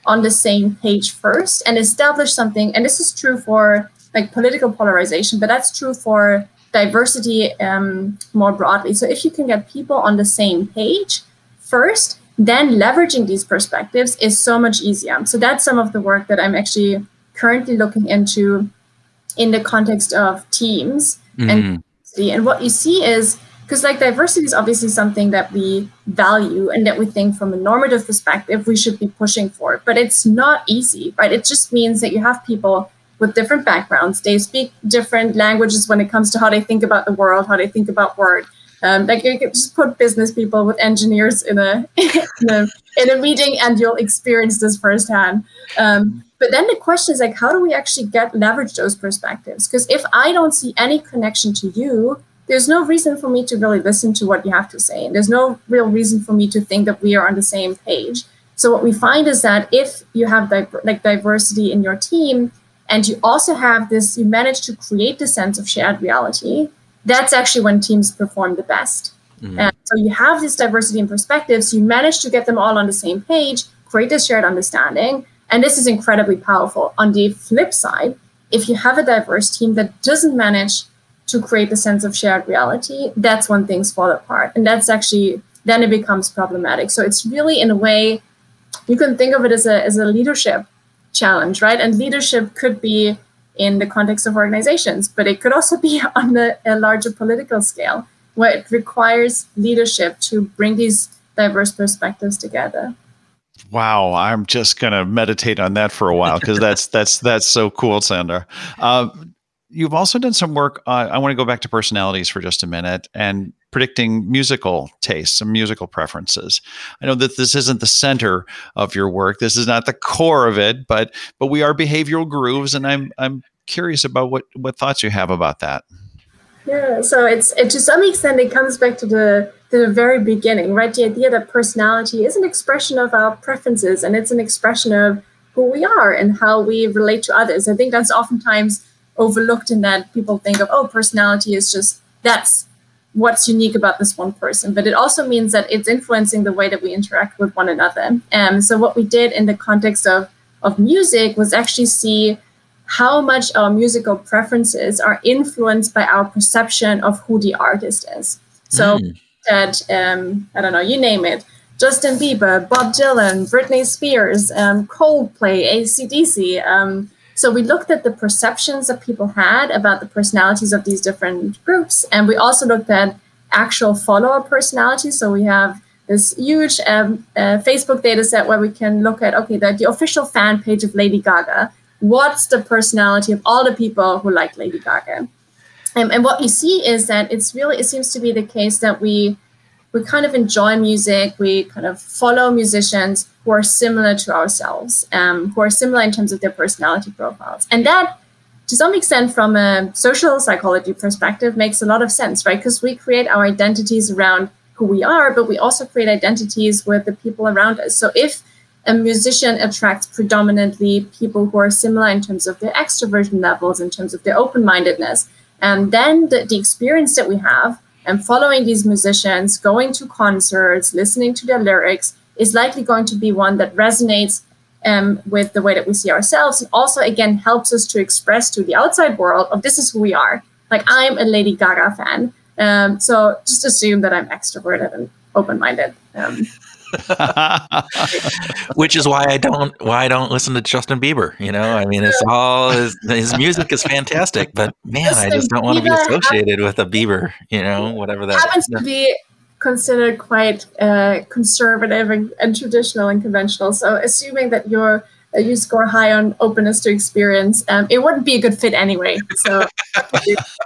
on the same page first and establish something, and this is true for like political polarization, but that's true for diversity um, more broadly. So if you can get people on the same page first, then leveraging these perspectives is so much easier. So that's some of the work that I'm actually currently looking into in the context of teams mm-hmm. and and what you see is because like diversity is obviously something that we value and that we think from a normative perspective we should be pushing for but it's not easy right it just means that you have people with different backgrounds they speak different languages when it comes to how they think about the world how they think about work um, like you can just put business people with engineers in a, in a in a meeting and you'll experience this firsthand um, but then the question is like, how do we actually get leverage those perspectives? Because if I don't see any connection to you, there's no reason for me to really listen to what you have to say. And there's no real reason for me to think that we are on the same page. So what we find is that if you have di- like diversity in your team and you also have this, you manage to create the sense of shared reality, that's actually when teams perform the best. Mm-hmm. And so you have this diversity in perspectives, you manage to get them all on the same page, create this shared understanding, and this is incredibly powerful. On the flip side, if you have a diverse team that doesn't manage to create the sense of shared reality, that's when things fall apart. And that's actually, then it becomes problematic. So it's really, in a way, you can think of it as a, as a leadership challenge, right? And leadership could be in the context of organizations, but it could also be on the, a larger political scale where it requires leadership to bring these diverse perspectives together. Wow, I'm just gonna meditate on that for a while because that's that's that's so cool, Sandra. Uh, you've also done some work. Uh, I want to go back to personalities for just a minute and predicting musical tastes, and musical preferences. I know that this isn't the center of your work. This is not the core of it, but but we are behavioral grooves, and I'm I'm curious about what what thoughts you have about that. Yeah, so it's it to some extent it comes back to the to the very beginning, right? The idea that personality is an expression of our preferences and it's an expression of who we are and how we relate to others. I think that's oftentimes overlooked in that people think of, oh, personality is just that's what's unique about this one person. But it also means that it's influencing the way that we interact with one another. And so what we did in the context of of music was actually see how much our musical preferences are influenced by our perception of who the artist is. So mm that um, I don't know, you name it. Justin Bieber, Bob Dylan, Britney Spears, um, Coldplay, ACDC. Um, so we looked at the perceptions that people had about the personalities of these different groups, and we also looked at actual follower personalities. So we have this huge um, uh, Facebook data set where we can look at okay, the, the official fan page of Lady Gaga. What's the personality of all the people who like Lady Gaga? Um, and what you see is that it's really it seems to be the case that we we kind of enjoy music. We kind of follow musicians who are similar to ourselves um, who are similar in terms of their personality profiles. And that to some extent from a social psychology perspective makes a lot of sense right? Because we create our identities around who we are but we also create identities with the people around us. So if a musician attracts predominantly people who are similar in terms of their extroversion levels in terms of their open-mindedness and then the, the experience that we have and following these musicians, going to concerts, listening to their lyrics is likely going to be one that resonates um, with the way that we see ourselves. And also, again, helps us to express to the outside world of this is who we are. Like, I'm a Lady Gaga fan. Um, so just assume that I'm extroverted and open minded. Um, Which is why I don't why I don't listen to Justin Bieber. You know, I mean, it's all his, his music is fantastic, but man, Justin I just don't want to be associated with a Bieber. You know, whatever that happens to be considered quite uh, conservative and, and traditional and conventional. So, assuming that you're you score high on openness to experience, um, it wouldn't be a good fit anyway. So,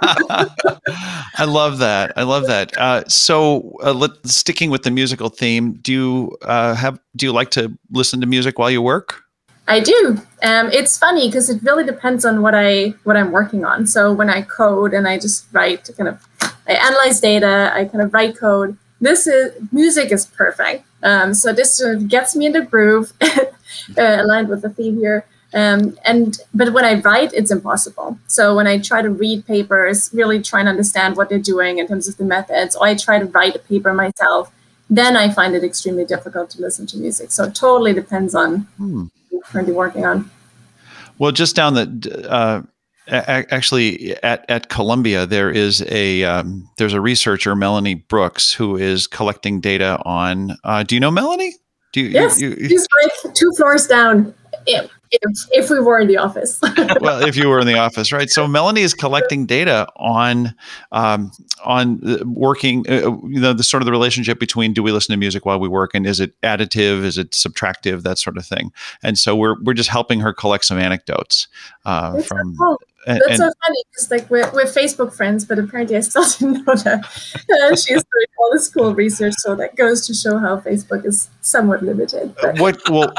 I love that. I love that. Uh, so, uh, let, sticking with the musical theme, do you uh, have do you like to listen to music while you work? I do. Um, it's funny because it really depends on what I what I'm working on. So when I code and I just write, kind of, I analyze data, I kind of write code. This is music is perfect. Um, so this sort of gets me in the groove uh, aligned with the theme here. Um, and but when I write, it's impossible. So when I try to read papers, really try and understand what they're doing in terms of the methods, or I try to write a paper myself, then I find it extremely difficult to listen to music. So it totally depends on hmm. what you're currently working on. Well, just down the uh, actually at, at Columbia there is a um, there's a researcher Melanie Brucks who is collecting data on. Uh, do you know Melanie? Do you, yes, you, you, she's like two floors down. If, if, if we were in the office. well, if you were in the office, right? So Melanie is collecting data on um, on working, uh, you know, the sort of the relationship between do we listen to music while we work, and is it additive, is it subtractive, that sort of thing. And so we're we're just helping her collect some anecdotes uh, from. Cool. And, That's so funny because like we're, we're Facebook friends, but apparently I still didn't know that uh, she's doing all this cool research. So that goes to show how Facebook is somewhat limited. But. What well,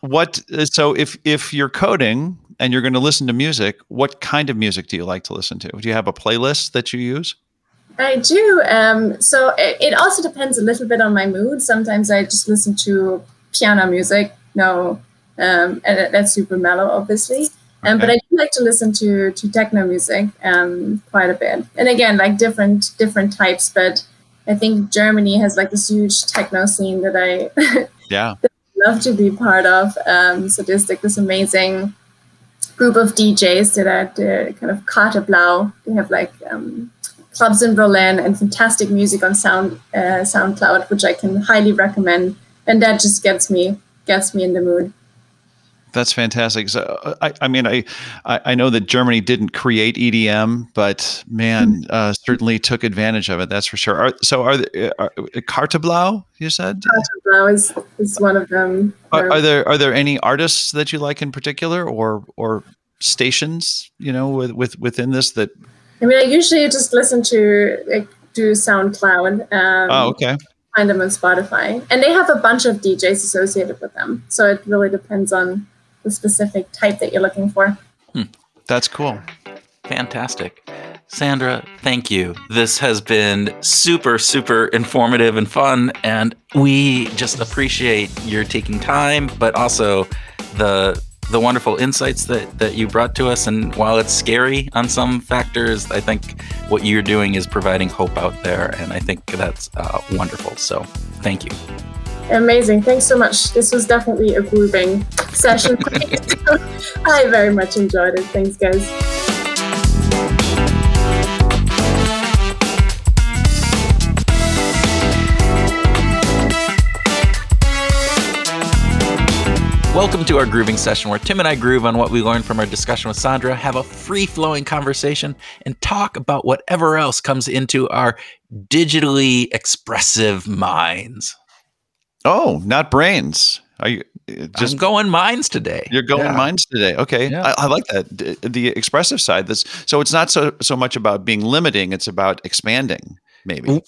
what? So if if you're coding and you're going to listen to music, what kind of music do you like to listen to? Do you have a playlist that you use? I do. Um, so it, it also depends a little bit on my mood. Sometimes I just listen to piano music. No, um, and that's super mellow, obviously. Um, okay. But I do like to listen to to techno music um, quite a bit, and again, like different different types. But I think Germany has like this huge techno scene that I yeah that I love to be part of. Um, so there's like this amazing group of DJs that are the kind of Kater Blau. They have like um, clubs in Berlin and fantastic music on Sound uh, SoundCloud, which I can highly recommend. And that just gets me gets me in the mood. That's fantastic. So, uh, I, I mean, I, I know that Germany didn't create EDM, but man, hmm. uh, certainly took advantage of it. That's for sure. Are, so, are, the, uh, are Blau? You said Kater Blau is, is one of them. Are, are, there are there any artists that you like in particular, or or stations? You know, with, with within this that. I mean, I usually just listen to like do SoundCloud. Um, oh, okay find them on Spotify. And they have a bunch of DJs associated with them. So it really depends on the specific type that you're looking for. Hmm. That's cool. Fantastic. Sandra, thank you. This has been super, super informative and fun. And we just appreciate your taking time, but also the the wonderful insights that, that you brought to us. And while it's scary on some factors, I think what you're doing is providing hope out there. And I think that's uh, wonderful. So thank you. Amazing. Thanks so much. This was definitely a grooving session. I very much enjoyed it. Thanks, guys. Welcome to our grooving session where Tim and I groove on what we learned from our discussion with Sandra, have a free flowing conversation, and talk about whatever else comes into our digitally expressive minds. Oh, not brains. Are you uh, just I'm going minds today? You're going yeah. minds today. Okay, yeah. I, I, like that. The, the expressive side. This so it's not so so much about being limiting. It's about expanding. Maybe.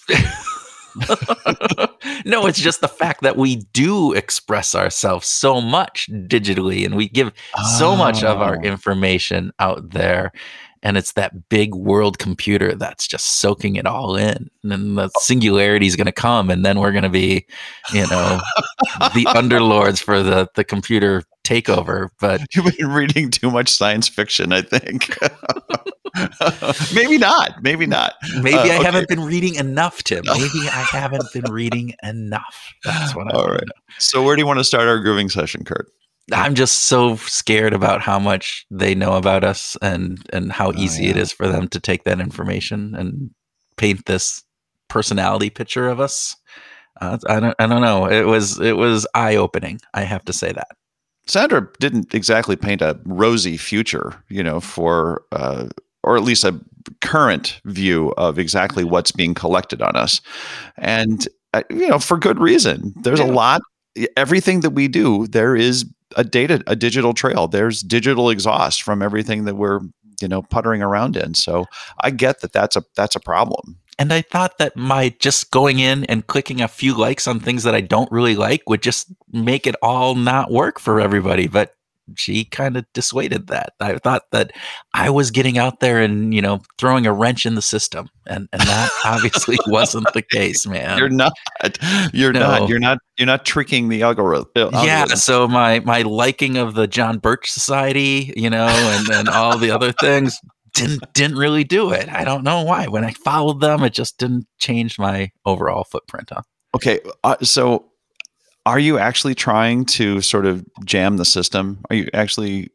no, it's just the fact that we do express ourselves so much digitally and we give oh. so much of our oh. information out there and it's that big world computer that's just soaking it all in and then the singularity is going to come and then we're going to be you know the underlords for the the computer takeover but you've been reading too much science fiction i think. Maybe not maybe not. Maybe uh, i okay. haven't been reading enough tim. Maybe i haven't been reading enough. That's what i all right. know. so where do you want to start our grooving session kurt I'm just so scared about how much they know about us and and how oh, easy yeah. it is for them to take that information and paint this personality picture of us. Uh, I don't I don't know. It was it was eye opening. I have to say that. Sandra didn't exactly paint a rosy future, you know, for uh, or at least a current view of exactly what's being collected on us, and uh, you know, for good reason. There's yeah. a lot. Everything that we do, there is a data a digital trail. There's digital exhaust from everything that we're you know puttering around in. So i get that that's a that's a problem. And i thought that my just going in and clicking a few likes on things that i don't really like would just make it all not work for everybody but she kind of dissuaded that. I thought that I was getting out there and you know throwing a wrench in the system, and and that obviously wasn't the case, man. You're not. You're no. not. You're not. You're not tricking the algorithm. Yeah. So my my liking of the John Birch Society, you know, and and all the other things didn't didn't really do it. I don't know why. When I followed them, it just didn't change my overall footprint. Huh? Okay, uh, so are you actually trying to sort of jam the system? Are you actually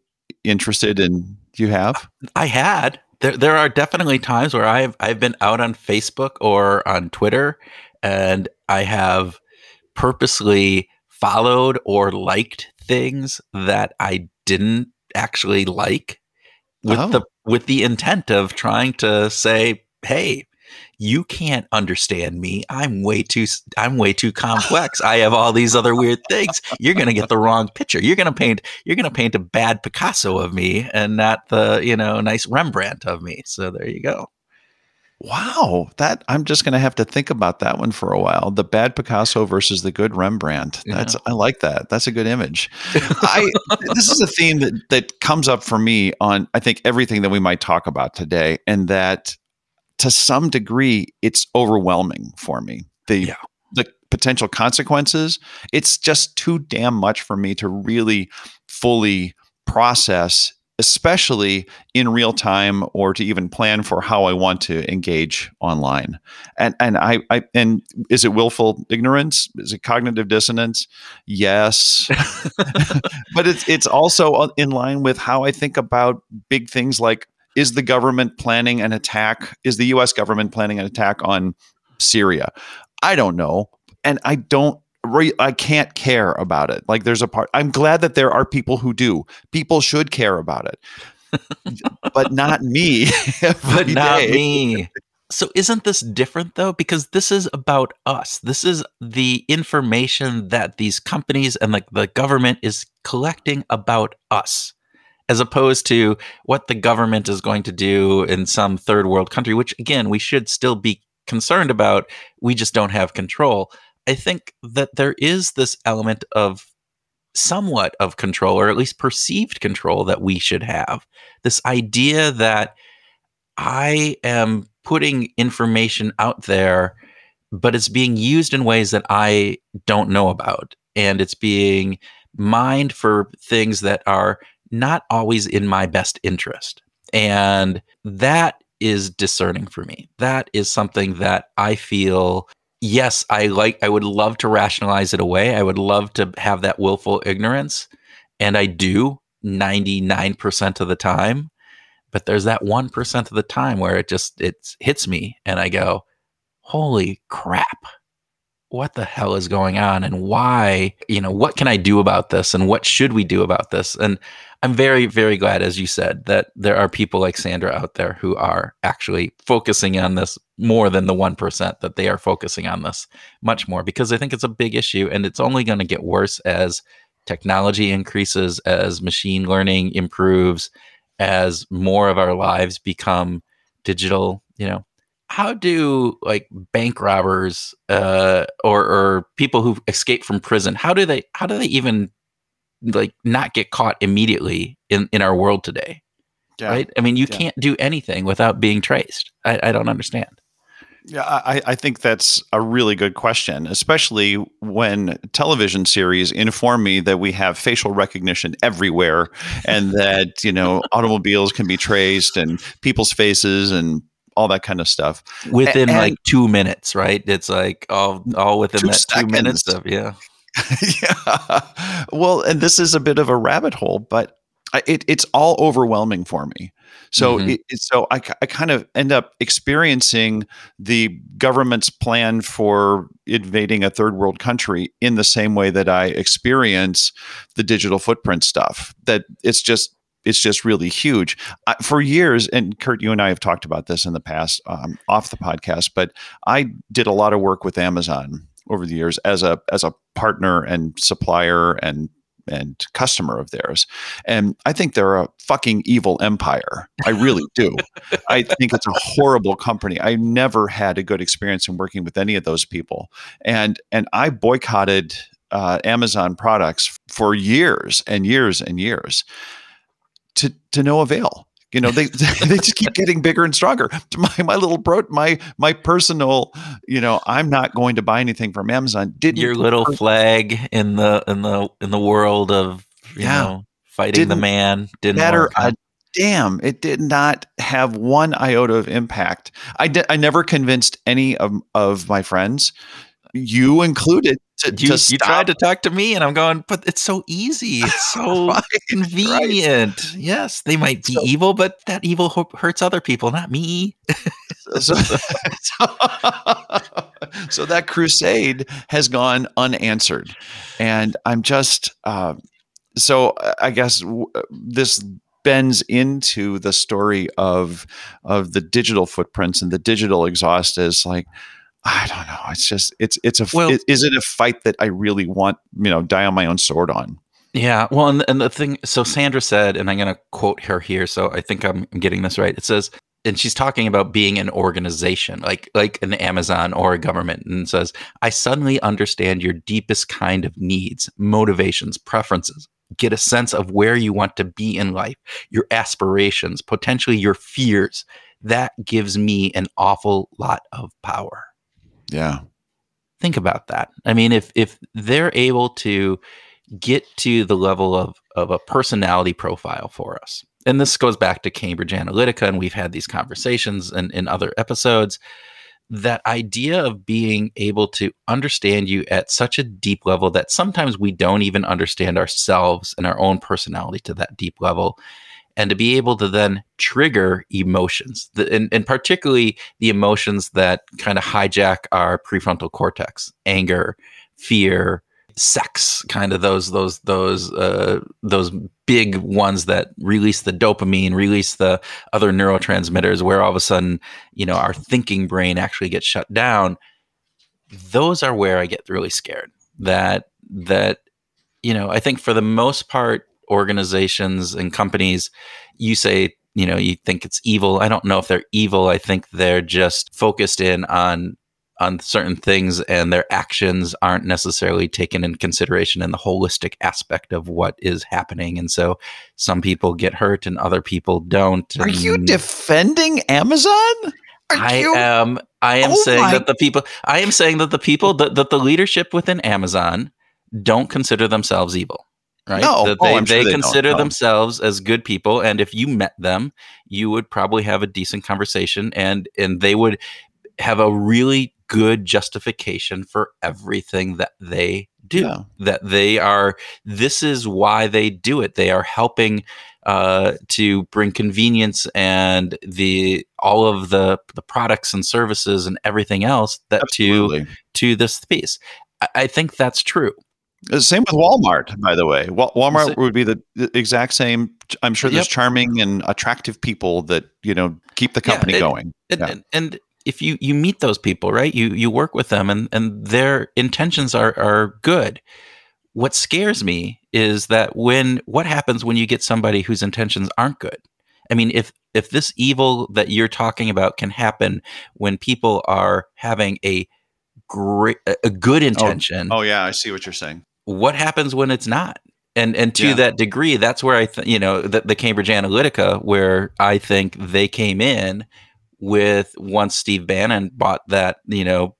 interested in? You have? I had. There, there are definitely times where I've I've been out on Facebook or on Twitter, and I have purposely followed or liked things that I didn't actually like with oh. the with the intent of trying to say, "Hey, you can't understand me. I'm way too I'm way too complex. I have all these other weird things. You're going to get the wrong picture. You're going to paint you're going to paint a bad Picasso of me and not the, you know, nice Rembrandt of me." So there you go. Wow, that I'm just going to have to think about that one for a while. The bad Picasso versus the good Rembrandt. That's yeah. I like that. That's a good image. I this is a theme that that comes up for me on I think everything that we might talk about today and that to some degree it's overwhelming for me. The yeah. the potential consequences, it's just too damn much for me to really fully process especially in real time or to even plan for how I want to engage online. And and I, I and is it willful ignorance? Is it cognitive dissonance? Yes. but it's it's also uh, in line with how I think about big things like is the government planning an attack? Is the US government planning an attack on Syria? I don't know. And I don't I can't care about it. Like there's a part I'm glad that there are people who do. People should care about it. but not me. but not day. me. So isn't this different though? Because this is about us. This is the information that these companies and like the government is collecting about us, as opposed to what the government is going to do in some third world country, which again, we should still be concerned about. We just don't have control. I think that there is this element of somewhat of control, or at least perceived control, that we should have. This idea that I am putting information out there, but it's being used in ways that I don't know about. And it's being mined for things that are not always in my best interest. And that is discerning for me. That is something that I feel yes, I like I would love to rationalize it away. I would love to have that willful ignorance, and I do 99% of the time. But there's that 1% of the time where it just it hits me and I go, "Holy crap. What the hell is going on and why, you know, what can I do about this and what should we do about this?" And I'm very, very glad, as you said, that there are people like Sandra out there who are actually focusing on this more than the 1% that they are focusing on this much more because I think it's a big issue and it's only going to get worse as technology increases, as machine learning improves, as more of our lives become digital, you know. How do like bank robbers uh, or, or people who escape from prison? How do they? How do they even like not get caught immediately in in our world today yeah. right i mean you yeah. can't do anything without being traced I, I don't understand yeah, I, I, think that's a really good question, especially when television series inform me that we have facial recognition everywhere and that, you know, automobiles can be traced and people's faces and all that kind of stuff. Within and, like two minutes, right? It's like all all within that seconds. two minutes of yeah. yeah. Well, and this is a bit of a rabbit hole, but it, it's all overwhelming for me. So, mm-hmm. it, so I, I kind of end up experiencing the government's plan for invading a third world country in the same way that I experience the digital footprint stuff. That it's just it's just really huge. I, for years, and Kurt, you and I have talked about this in the past um, off the podcast, but I did a lot of work with Amazon over the years as a as a partner and supplier and and customer of theirs. And I think they're a fucking evil empire. I really do. I think it's a horrible company. I never had a good experience in working with any of those people. And and I boycotted uh, Amazon products for years and years and years to to no avail. You know, they they just keep getting bigger and stronger. My my little bro, my my personal, you know, I'm not going to buy anything from Amazon. Didn't your little flag in the in the in the world of you yeah. know fighting the man didn't matter a damn. It did not have one iota of impact. I did. I never convinced any of of my friends, you included, to, you, to you, tried to talk to me and i'm going but it's so easy. It's so right, convenient. Right. yes they might be so, evil but that evil hurts other people not me. So, so, so, that crusade has gone unanswered. And i'm just uh, so i guess w- this bends into the story of of the digital footprints and the digital exhaust is like I don't know. It's just it's it's a well, it, is it a fight that I really want you know die on my own sword on? Yeah. Well, and, and the thing, so Sandra said, and I'm going to quote her here. So I think I'm, I'm getting this right. It says, and she's talking about being an organization like like an Amazon or a government and says I suddenly understand your deepest kind of needs, motivations, preferences. Get a sense of where you want to be in life, your aspirations, potentially your fears. That gives me an awful lot of power. Yeah. Think about that. I mean, if if they're able to get to the level of of a personality profile for us, and this goes back to Cambridge Analytica, and we've had these conversations in, in other episodes. That idea of being able to understand you at such a deep level that sometimes we don't even understand ourselves and our own personality to that deep level and to be able to then trigger emotions, the, and, and particularly the emotions that kind of hijack our prefrontal cortex, anger, fear, sex, kind of those those those uh, those big ones that release the dopamine, release the other neurotransmitters, where all of a sudden, you know, our thinking brain actually gets shut down. Those are where I get really scared. That that you know, I think for the most part, organizations and companies, you say, you know, you think it's evil. I don't know if they're evil. I think they're just focused in on on certain things and their actions aren't necessarily taken in consideration in the holistic aspect of what is happening and so some people get hurt and other people don't are you defending amazon are I you? am I am oh saying my. that the people I am saying that the people that, that the leadership within Amazon don't consider themselves evil right? No, that oh, they, sure they, consider themselves as good people, and if you met them, you would probably have a decent conversation, and and they would have a really good justification for everything that they do. Yeah. That they are. This is why they do it. They are helping. Uh, to bring convenience and the all of the the products and services and everything else that Absolutely. to to this piece. I, I think that's true. Uh, same with Walmart, by the way. Walmart would be the, exact same. I'm sure there's yep. charming and attractive people that you know keep the company yeah, going. And, yeah. and, if you you meet those people, right? You you work with them, and and their intentions are are good. What scares me is that when what happens when you get somebody whose intentions aren't good. I mean, if if this evil that you're talking about can happen when people are having a great a good oh, intention. Oh, oh, yeah, I see what you're saying. What happens when it's not? And and to yeah. that degree, that's where I th- you know the, the Cambridge Analytica, where I think they came in with once Steve Bannon bought that you know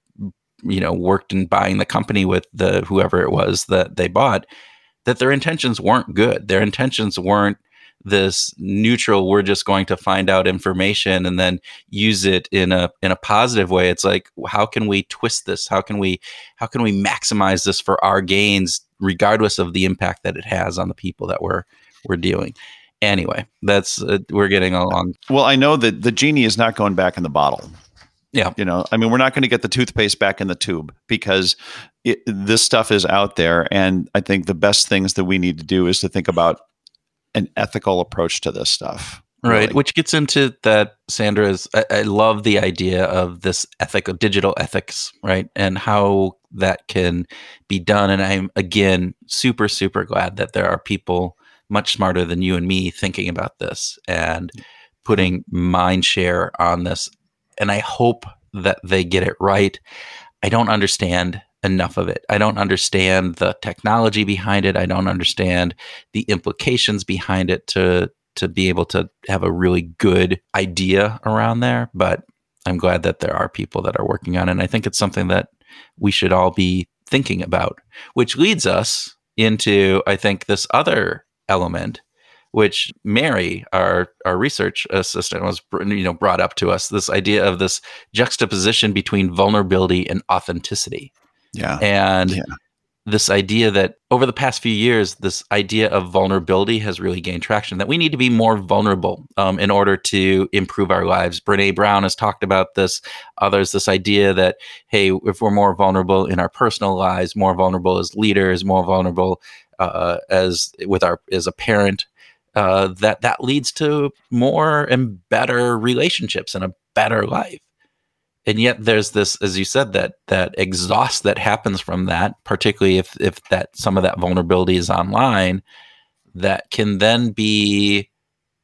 you know worked in buying the company with the whoever it was that they bought that their intentions weren't good. Their intentions weren't this neutral we're just going to find out information and then use it in a in a positive way. It's like how can we twist this? How can we how can we maximize this for our gains regardless of the impact that it has on the people that we're we're dealing? Anyway that's uh, we're getting along. Well i know that the genie is not going back in the bottle. Yeah. You know i mean we're not going to get the toothpaste back in the tube because it, this stuff is out there and i think the best things that we need to do is to think about an ethical approach to this stuff. Right, really. which gets into that Sandra's. I, I love the idea of this ethical digital ethics, right, and how that can be done. And I'm again super super glad that there are people much smarter than you and me thinking about this and putting mind share on this. And I hope that they get it right. I don't understand enough of it. I don't understand the technology behind it. I don't understand the implications behind it to to be able to have a really good idea around there. But I'm glad that there are people that are working on it. And I think it's something that we should all be thinking about, which leads us into, I think, this other element, which Mary, our our research assistant, was you know brought up to us. This idea of this juxtaposition between vulnerability and authenticity. Yeah, and yeah this idea that over the past few years, this idea of vulnerability has really gained traction. That we need to be more vulnerable um, in order to improve our lives. Brene Brown has talked about this. Others, this idea that hey, if we're more vulnerable in our personal lives, more vulnerable as leaders, more vulnerable uh, as with our as a parent, uh, that that leads to more and better relationships and a better life and yet there's this as you said that that exhaust that happens from that particularly if if that some of that vulnerability is online that can then be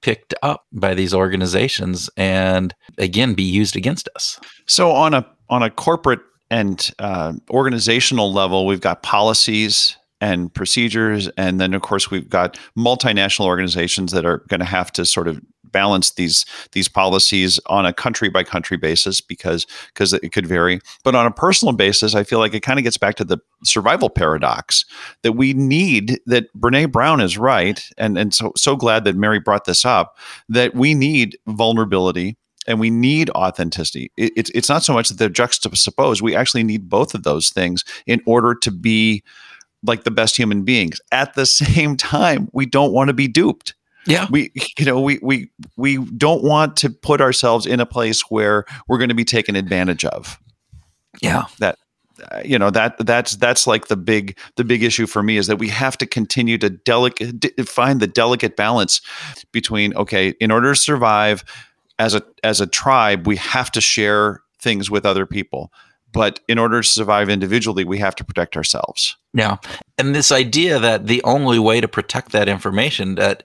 picked up by these organizations and again be used against us. So on a on a corporate and uh, organizational level we've got policies and procedures and then of course we've got multinational organizations that are going to have to sort of balance these these policies on a country by country basis because because it could vary. But on a personal basis, I feel like it kind of gets back to the survival paradox that we need. That Brene Brown is right, and and so so glad that Mary brought this up. That we need vulnerability and we need authenticity. It, it's it's not so much that they're juxtaposed. We actually need both of those things in order to be like the best human beings. At the same time, we don't want to be duped. Yeah. We you know, we we we don't want to put ourselves in a place where we're going to be taken advantage of. Yeah. That uh, you know that that's that's like the big the big issue for me is that we have to continue to delicate d- find the delicate balance between okay in order to survive as a as a tribe we have to share things with other people but in order to survive individually we have to protect ourselves yeah and this idea that the only way to protect that information that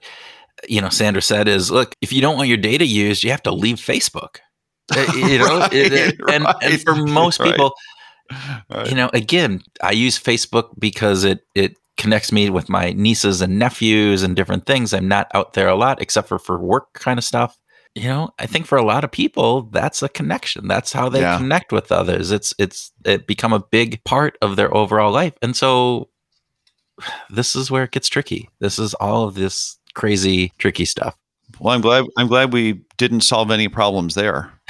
you know, Sandra said is, look, if you don't want your data used, you have to leave Facebook. Uh, you know, right, it, it, and, right, and for most right. people, you know, again, I use Facebook because it it connects me with my nieces and nephews and different things. I'm not out there a lot except for for work kind of stuff. You know, I think for a lot of people, that's a connection. That's how they yeah. connect with others. It's it's it become a big part of their overall life. And so this is where it gets tricky. This is all of this crazy, tricky stuff. Well, I'm glad. I'm glad we didn't solve any problems there.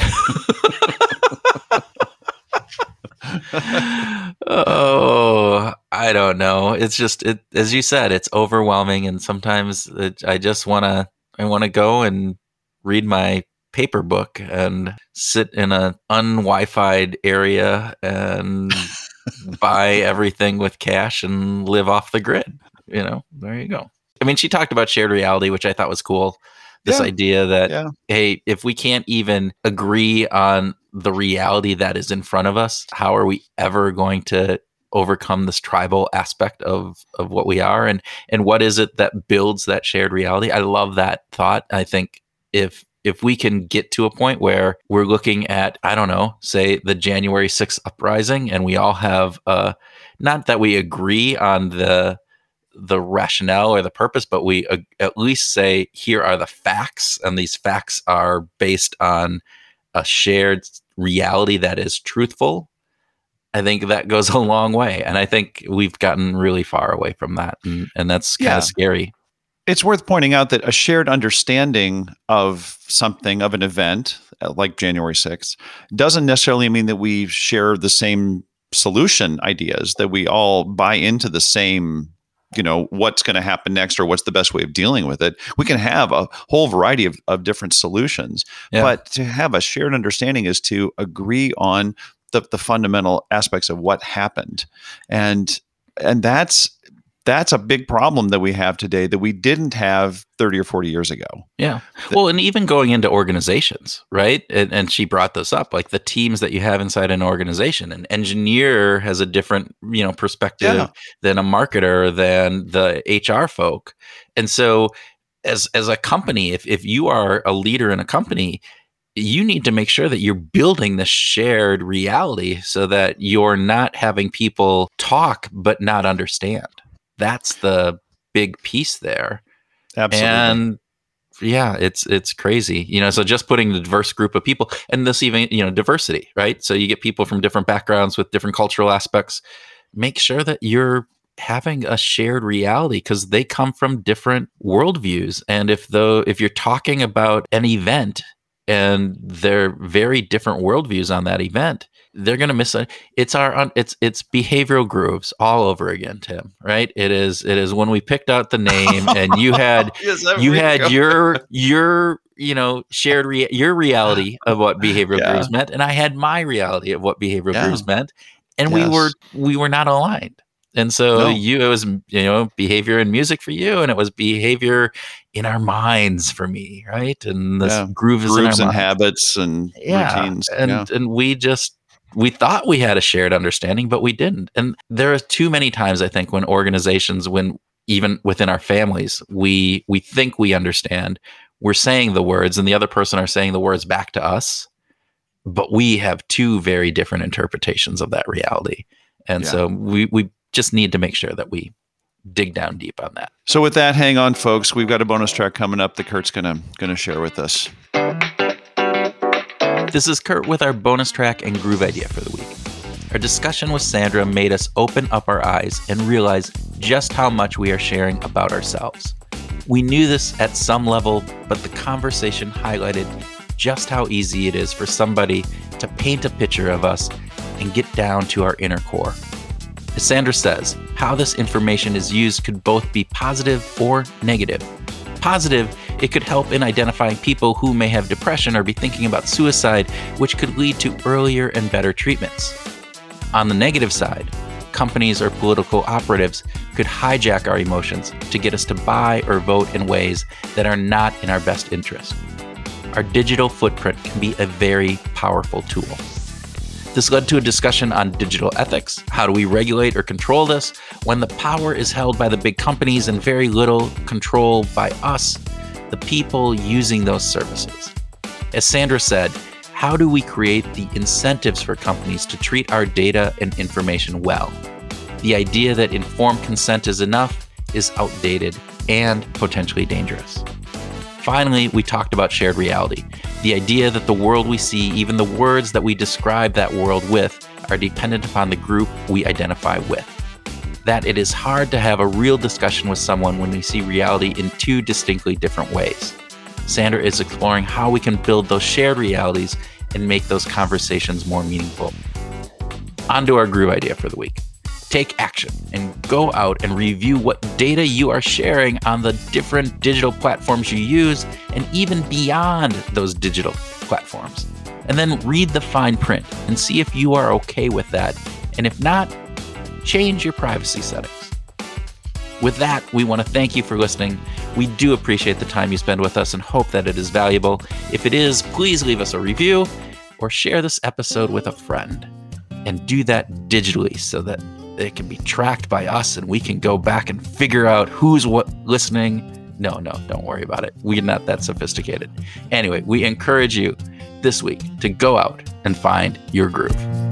oh, I don't know. It's just it, as you said, it's overwhelming, and sometimes it, I just want to. I want to go and read my paper book and sit in an un-Wi-Fi area and buy everything with cash and live off the grid. You know, there you go. I mean, she talked about shared reality, which I thought was cool. This yeah. idea that, yeah. hey, if we can't even agree on the reality that is in front of us, how are we ever going to overcome this tribal aspect of of what we are and and what is it that builds that shared reality i love that thought i think if if we can get to a point where we're looking at i don't know say the january 6th uprising and we all have uh not that we agree on the the rationale or the purpose, but we uh, at least say here are the facts, and these facts are based on a shared reality that is truthful. I think that goes a long way, and I think we've gotten really far away from that, and, and that's kind of yeah. scary. It's worth pointing out that a shared understanding of something, of an event uh, like January 6th, doesn't necessarily mean that we share the same solution ideas, that we all buy into the same you know what's going to happen next or what's the best way of dealing with it we can have a whole variety of, of different solutions yeah. but to have a shared understanding is to agree on the, the fundamental aspects of what happened and and that's that's a big problem that we have today that we didn't have 30 or 40 years ago. Yeah. Well, and even going into organizations, right? And, and, she brought this up, like the teams that you have inside an organization. An engineer has a different, you know, perspective yeah. than a marketer, than the HR folk. And so as as a company, if if you are a leader in a company, you need to make sure that you're building this shared reality so that you're not having people talk but not understand. That's the big piece there. Absolutely. And yeah, it's it's crazy. You know, so just putting the diverse group of people and this even, you know, diversity, right? So you get people from different backgrounds with different cultural aspects. Make sure that you're having a shared reality because they come from different worldviews. And if though if you're talking about an event and they're very different worldviews on that event, they're going to miss it. It's our it's it's behavioral grooves all over again, Tim. Right? It is it is when we picked out the name and you had Yes, you had go. your your you know shared rea- your reality of what behavioral Yeah. grooves meant, and I had my reality of what behavioral Yeah. grooves meant, and we were we were not aligned. And so No. you it was you know behavior and music for you, and it was behavior in our minds for me, right? And this Yeah. groove is grooves in our and minds habits and yeah routines. and yeah. and we just we thought we had a shared understanding but we didn't and there are too many times i think when organizations when even within our families we we think we understand we're saying the words and the other person are saying the words back to us but we have two very different interpretations of that reality and Yeah. so we we just need to make sure that we dig down deep on that So with that, hang on, folks. We've got a bonus track coming up that Kurt's gonna gonna share with us. This is Kurt with our bonus track and groove idea for the week. Our discussion with Sandra made us open up our eyes and realize just how much we are sharing about ourselves. We knew this at some level, but the conversation highlighted just how easy it is for somebody to paint a picture of us and get down to our inner core. As Sandra says, how this information is used could both be positive or negative. Positive, it could help in identifying people who may have depression or be thinking about suicide, which could lead to earlier and better treatments. On the negative side, companies or political operatives could hijack our emotions to get us to buy or vote in ways that are not in our best interest. Our digital footprint can be a very powerful tool. This led to a discussion on digital ethics. How do we regulate or control this when the power is held by the big companies and very little control by us, the people using those services? As Sandra said, how do we create the incentives for companies to treat our data and information well? The idea that informed consent is enough is outdated and potentially dangerous. Finally, we talked about shared reality the idea that the world we see, even the words that we describe that world with, are dependent upon the group we identify with. That it is hard to have a real discussion with someone when we see reality in two distinctly different ways. Sandra is exploring how we can build those shared realities and make those conversations more meaningful. On to our groove idea for the week. Take action and go out and review what data you are sharing on the different digital platforms you use and even beyond those digital platforms. And then read the fine print and see if you are okay with that. And if not, change your privacy settings. With that, we want to thank you for listening. We do appreciate the time you spend with us and hope that it is valuable. If it is, please leave us a review or share this episode with a friend. And do that digitally so that it can be tracked by us and we can go back and figure out who's what listening. No, no, don't worry about it. We're not that sophisticated. Anyway, we encourage you this week to go out and find your groove.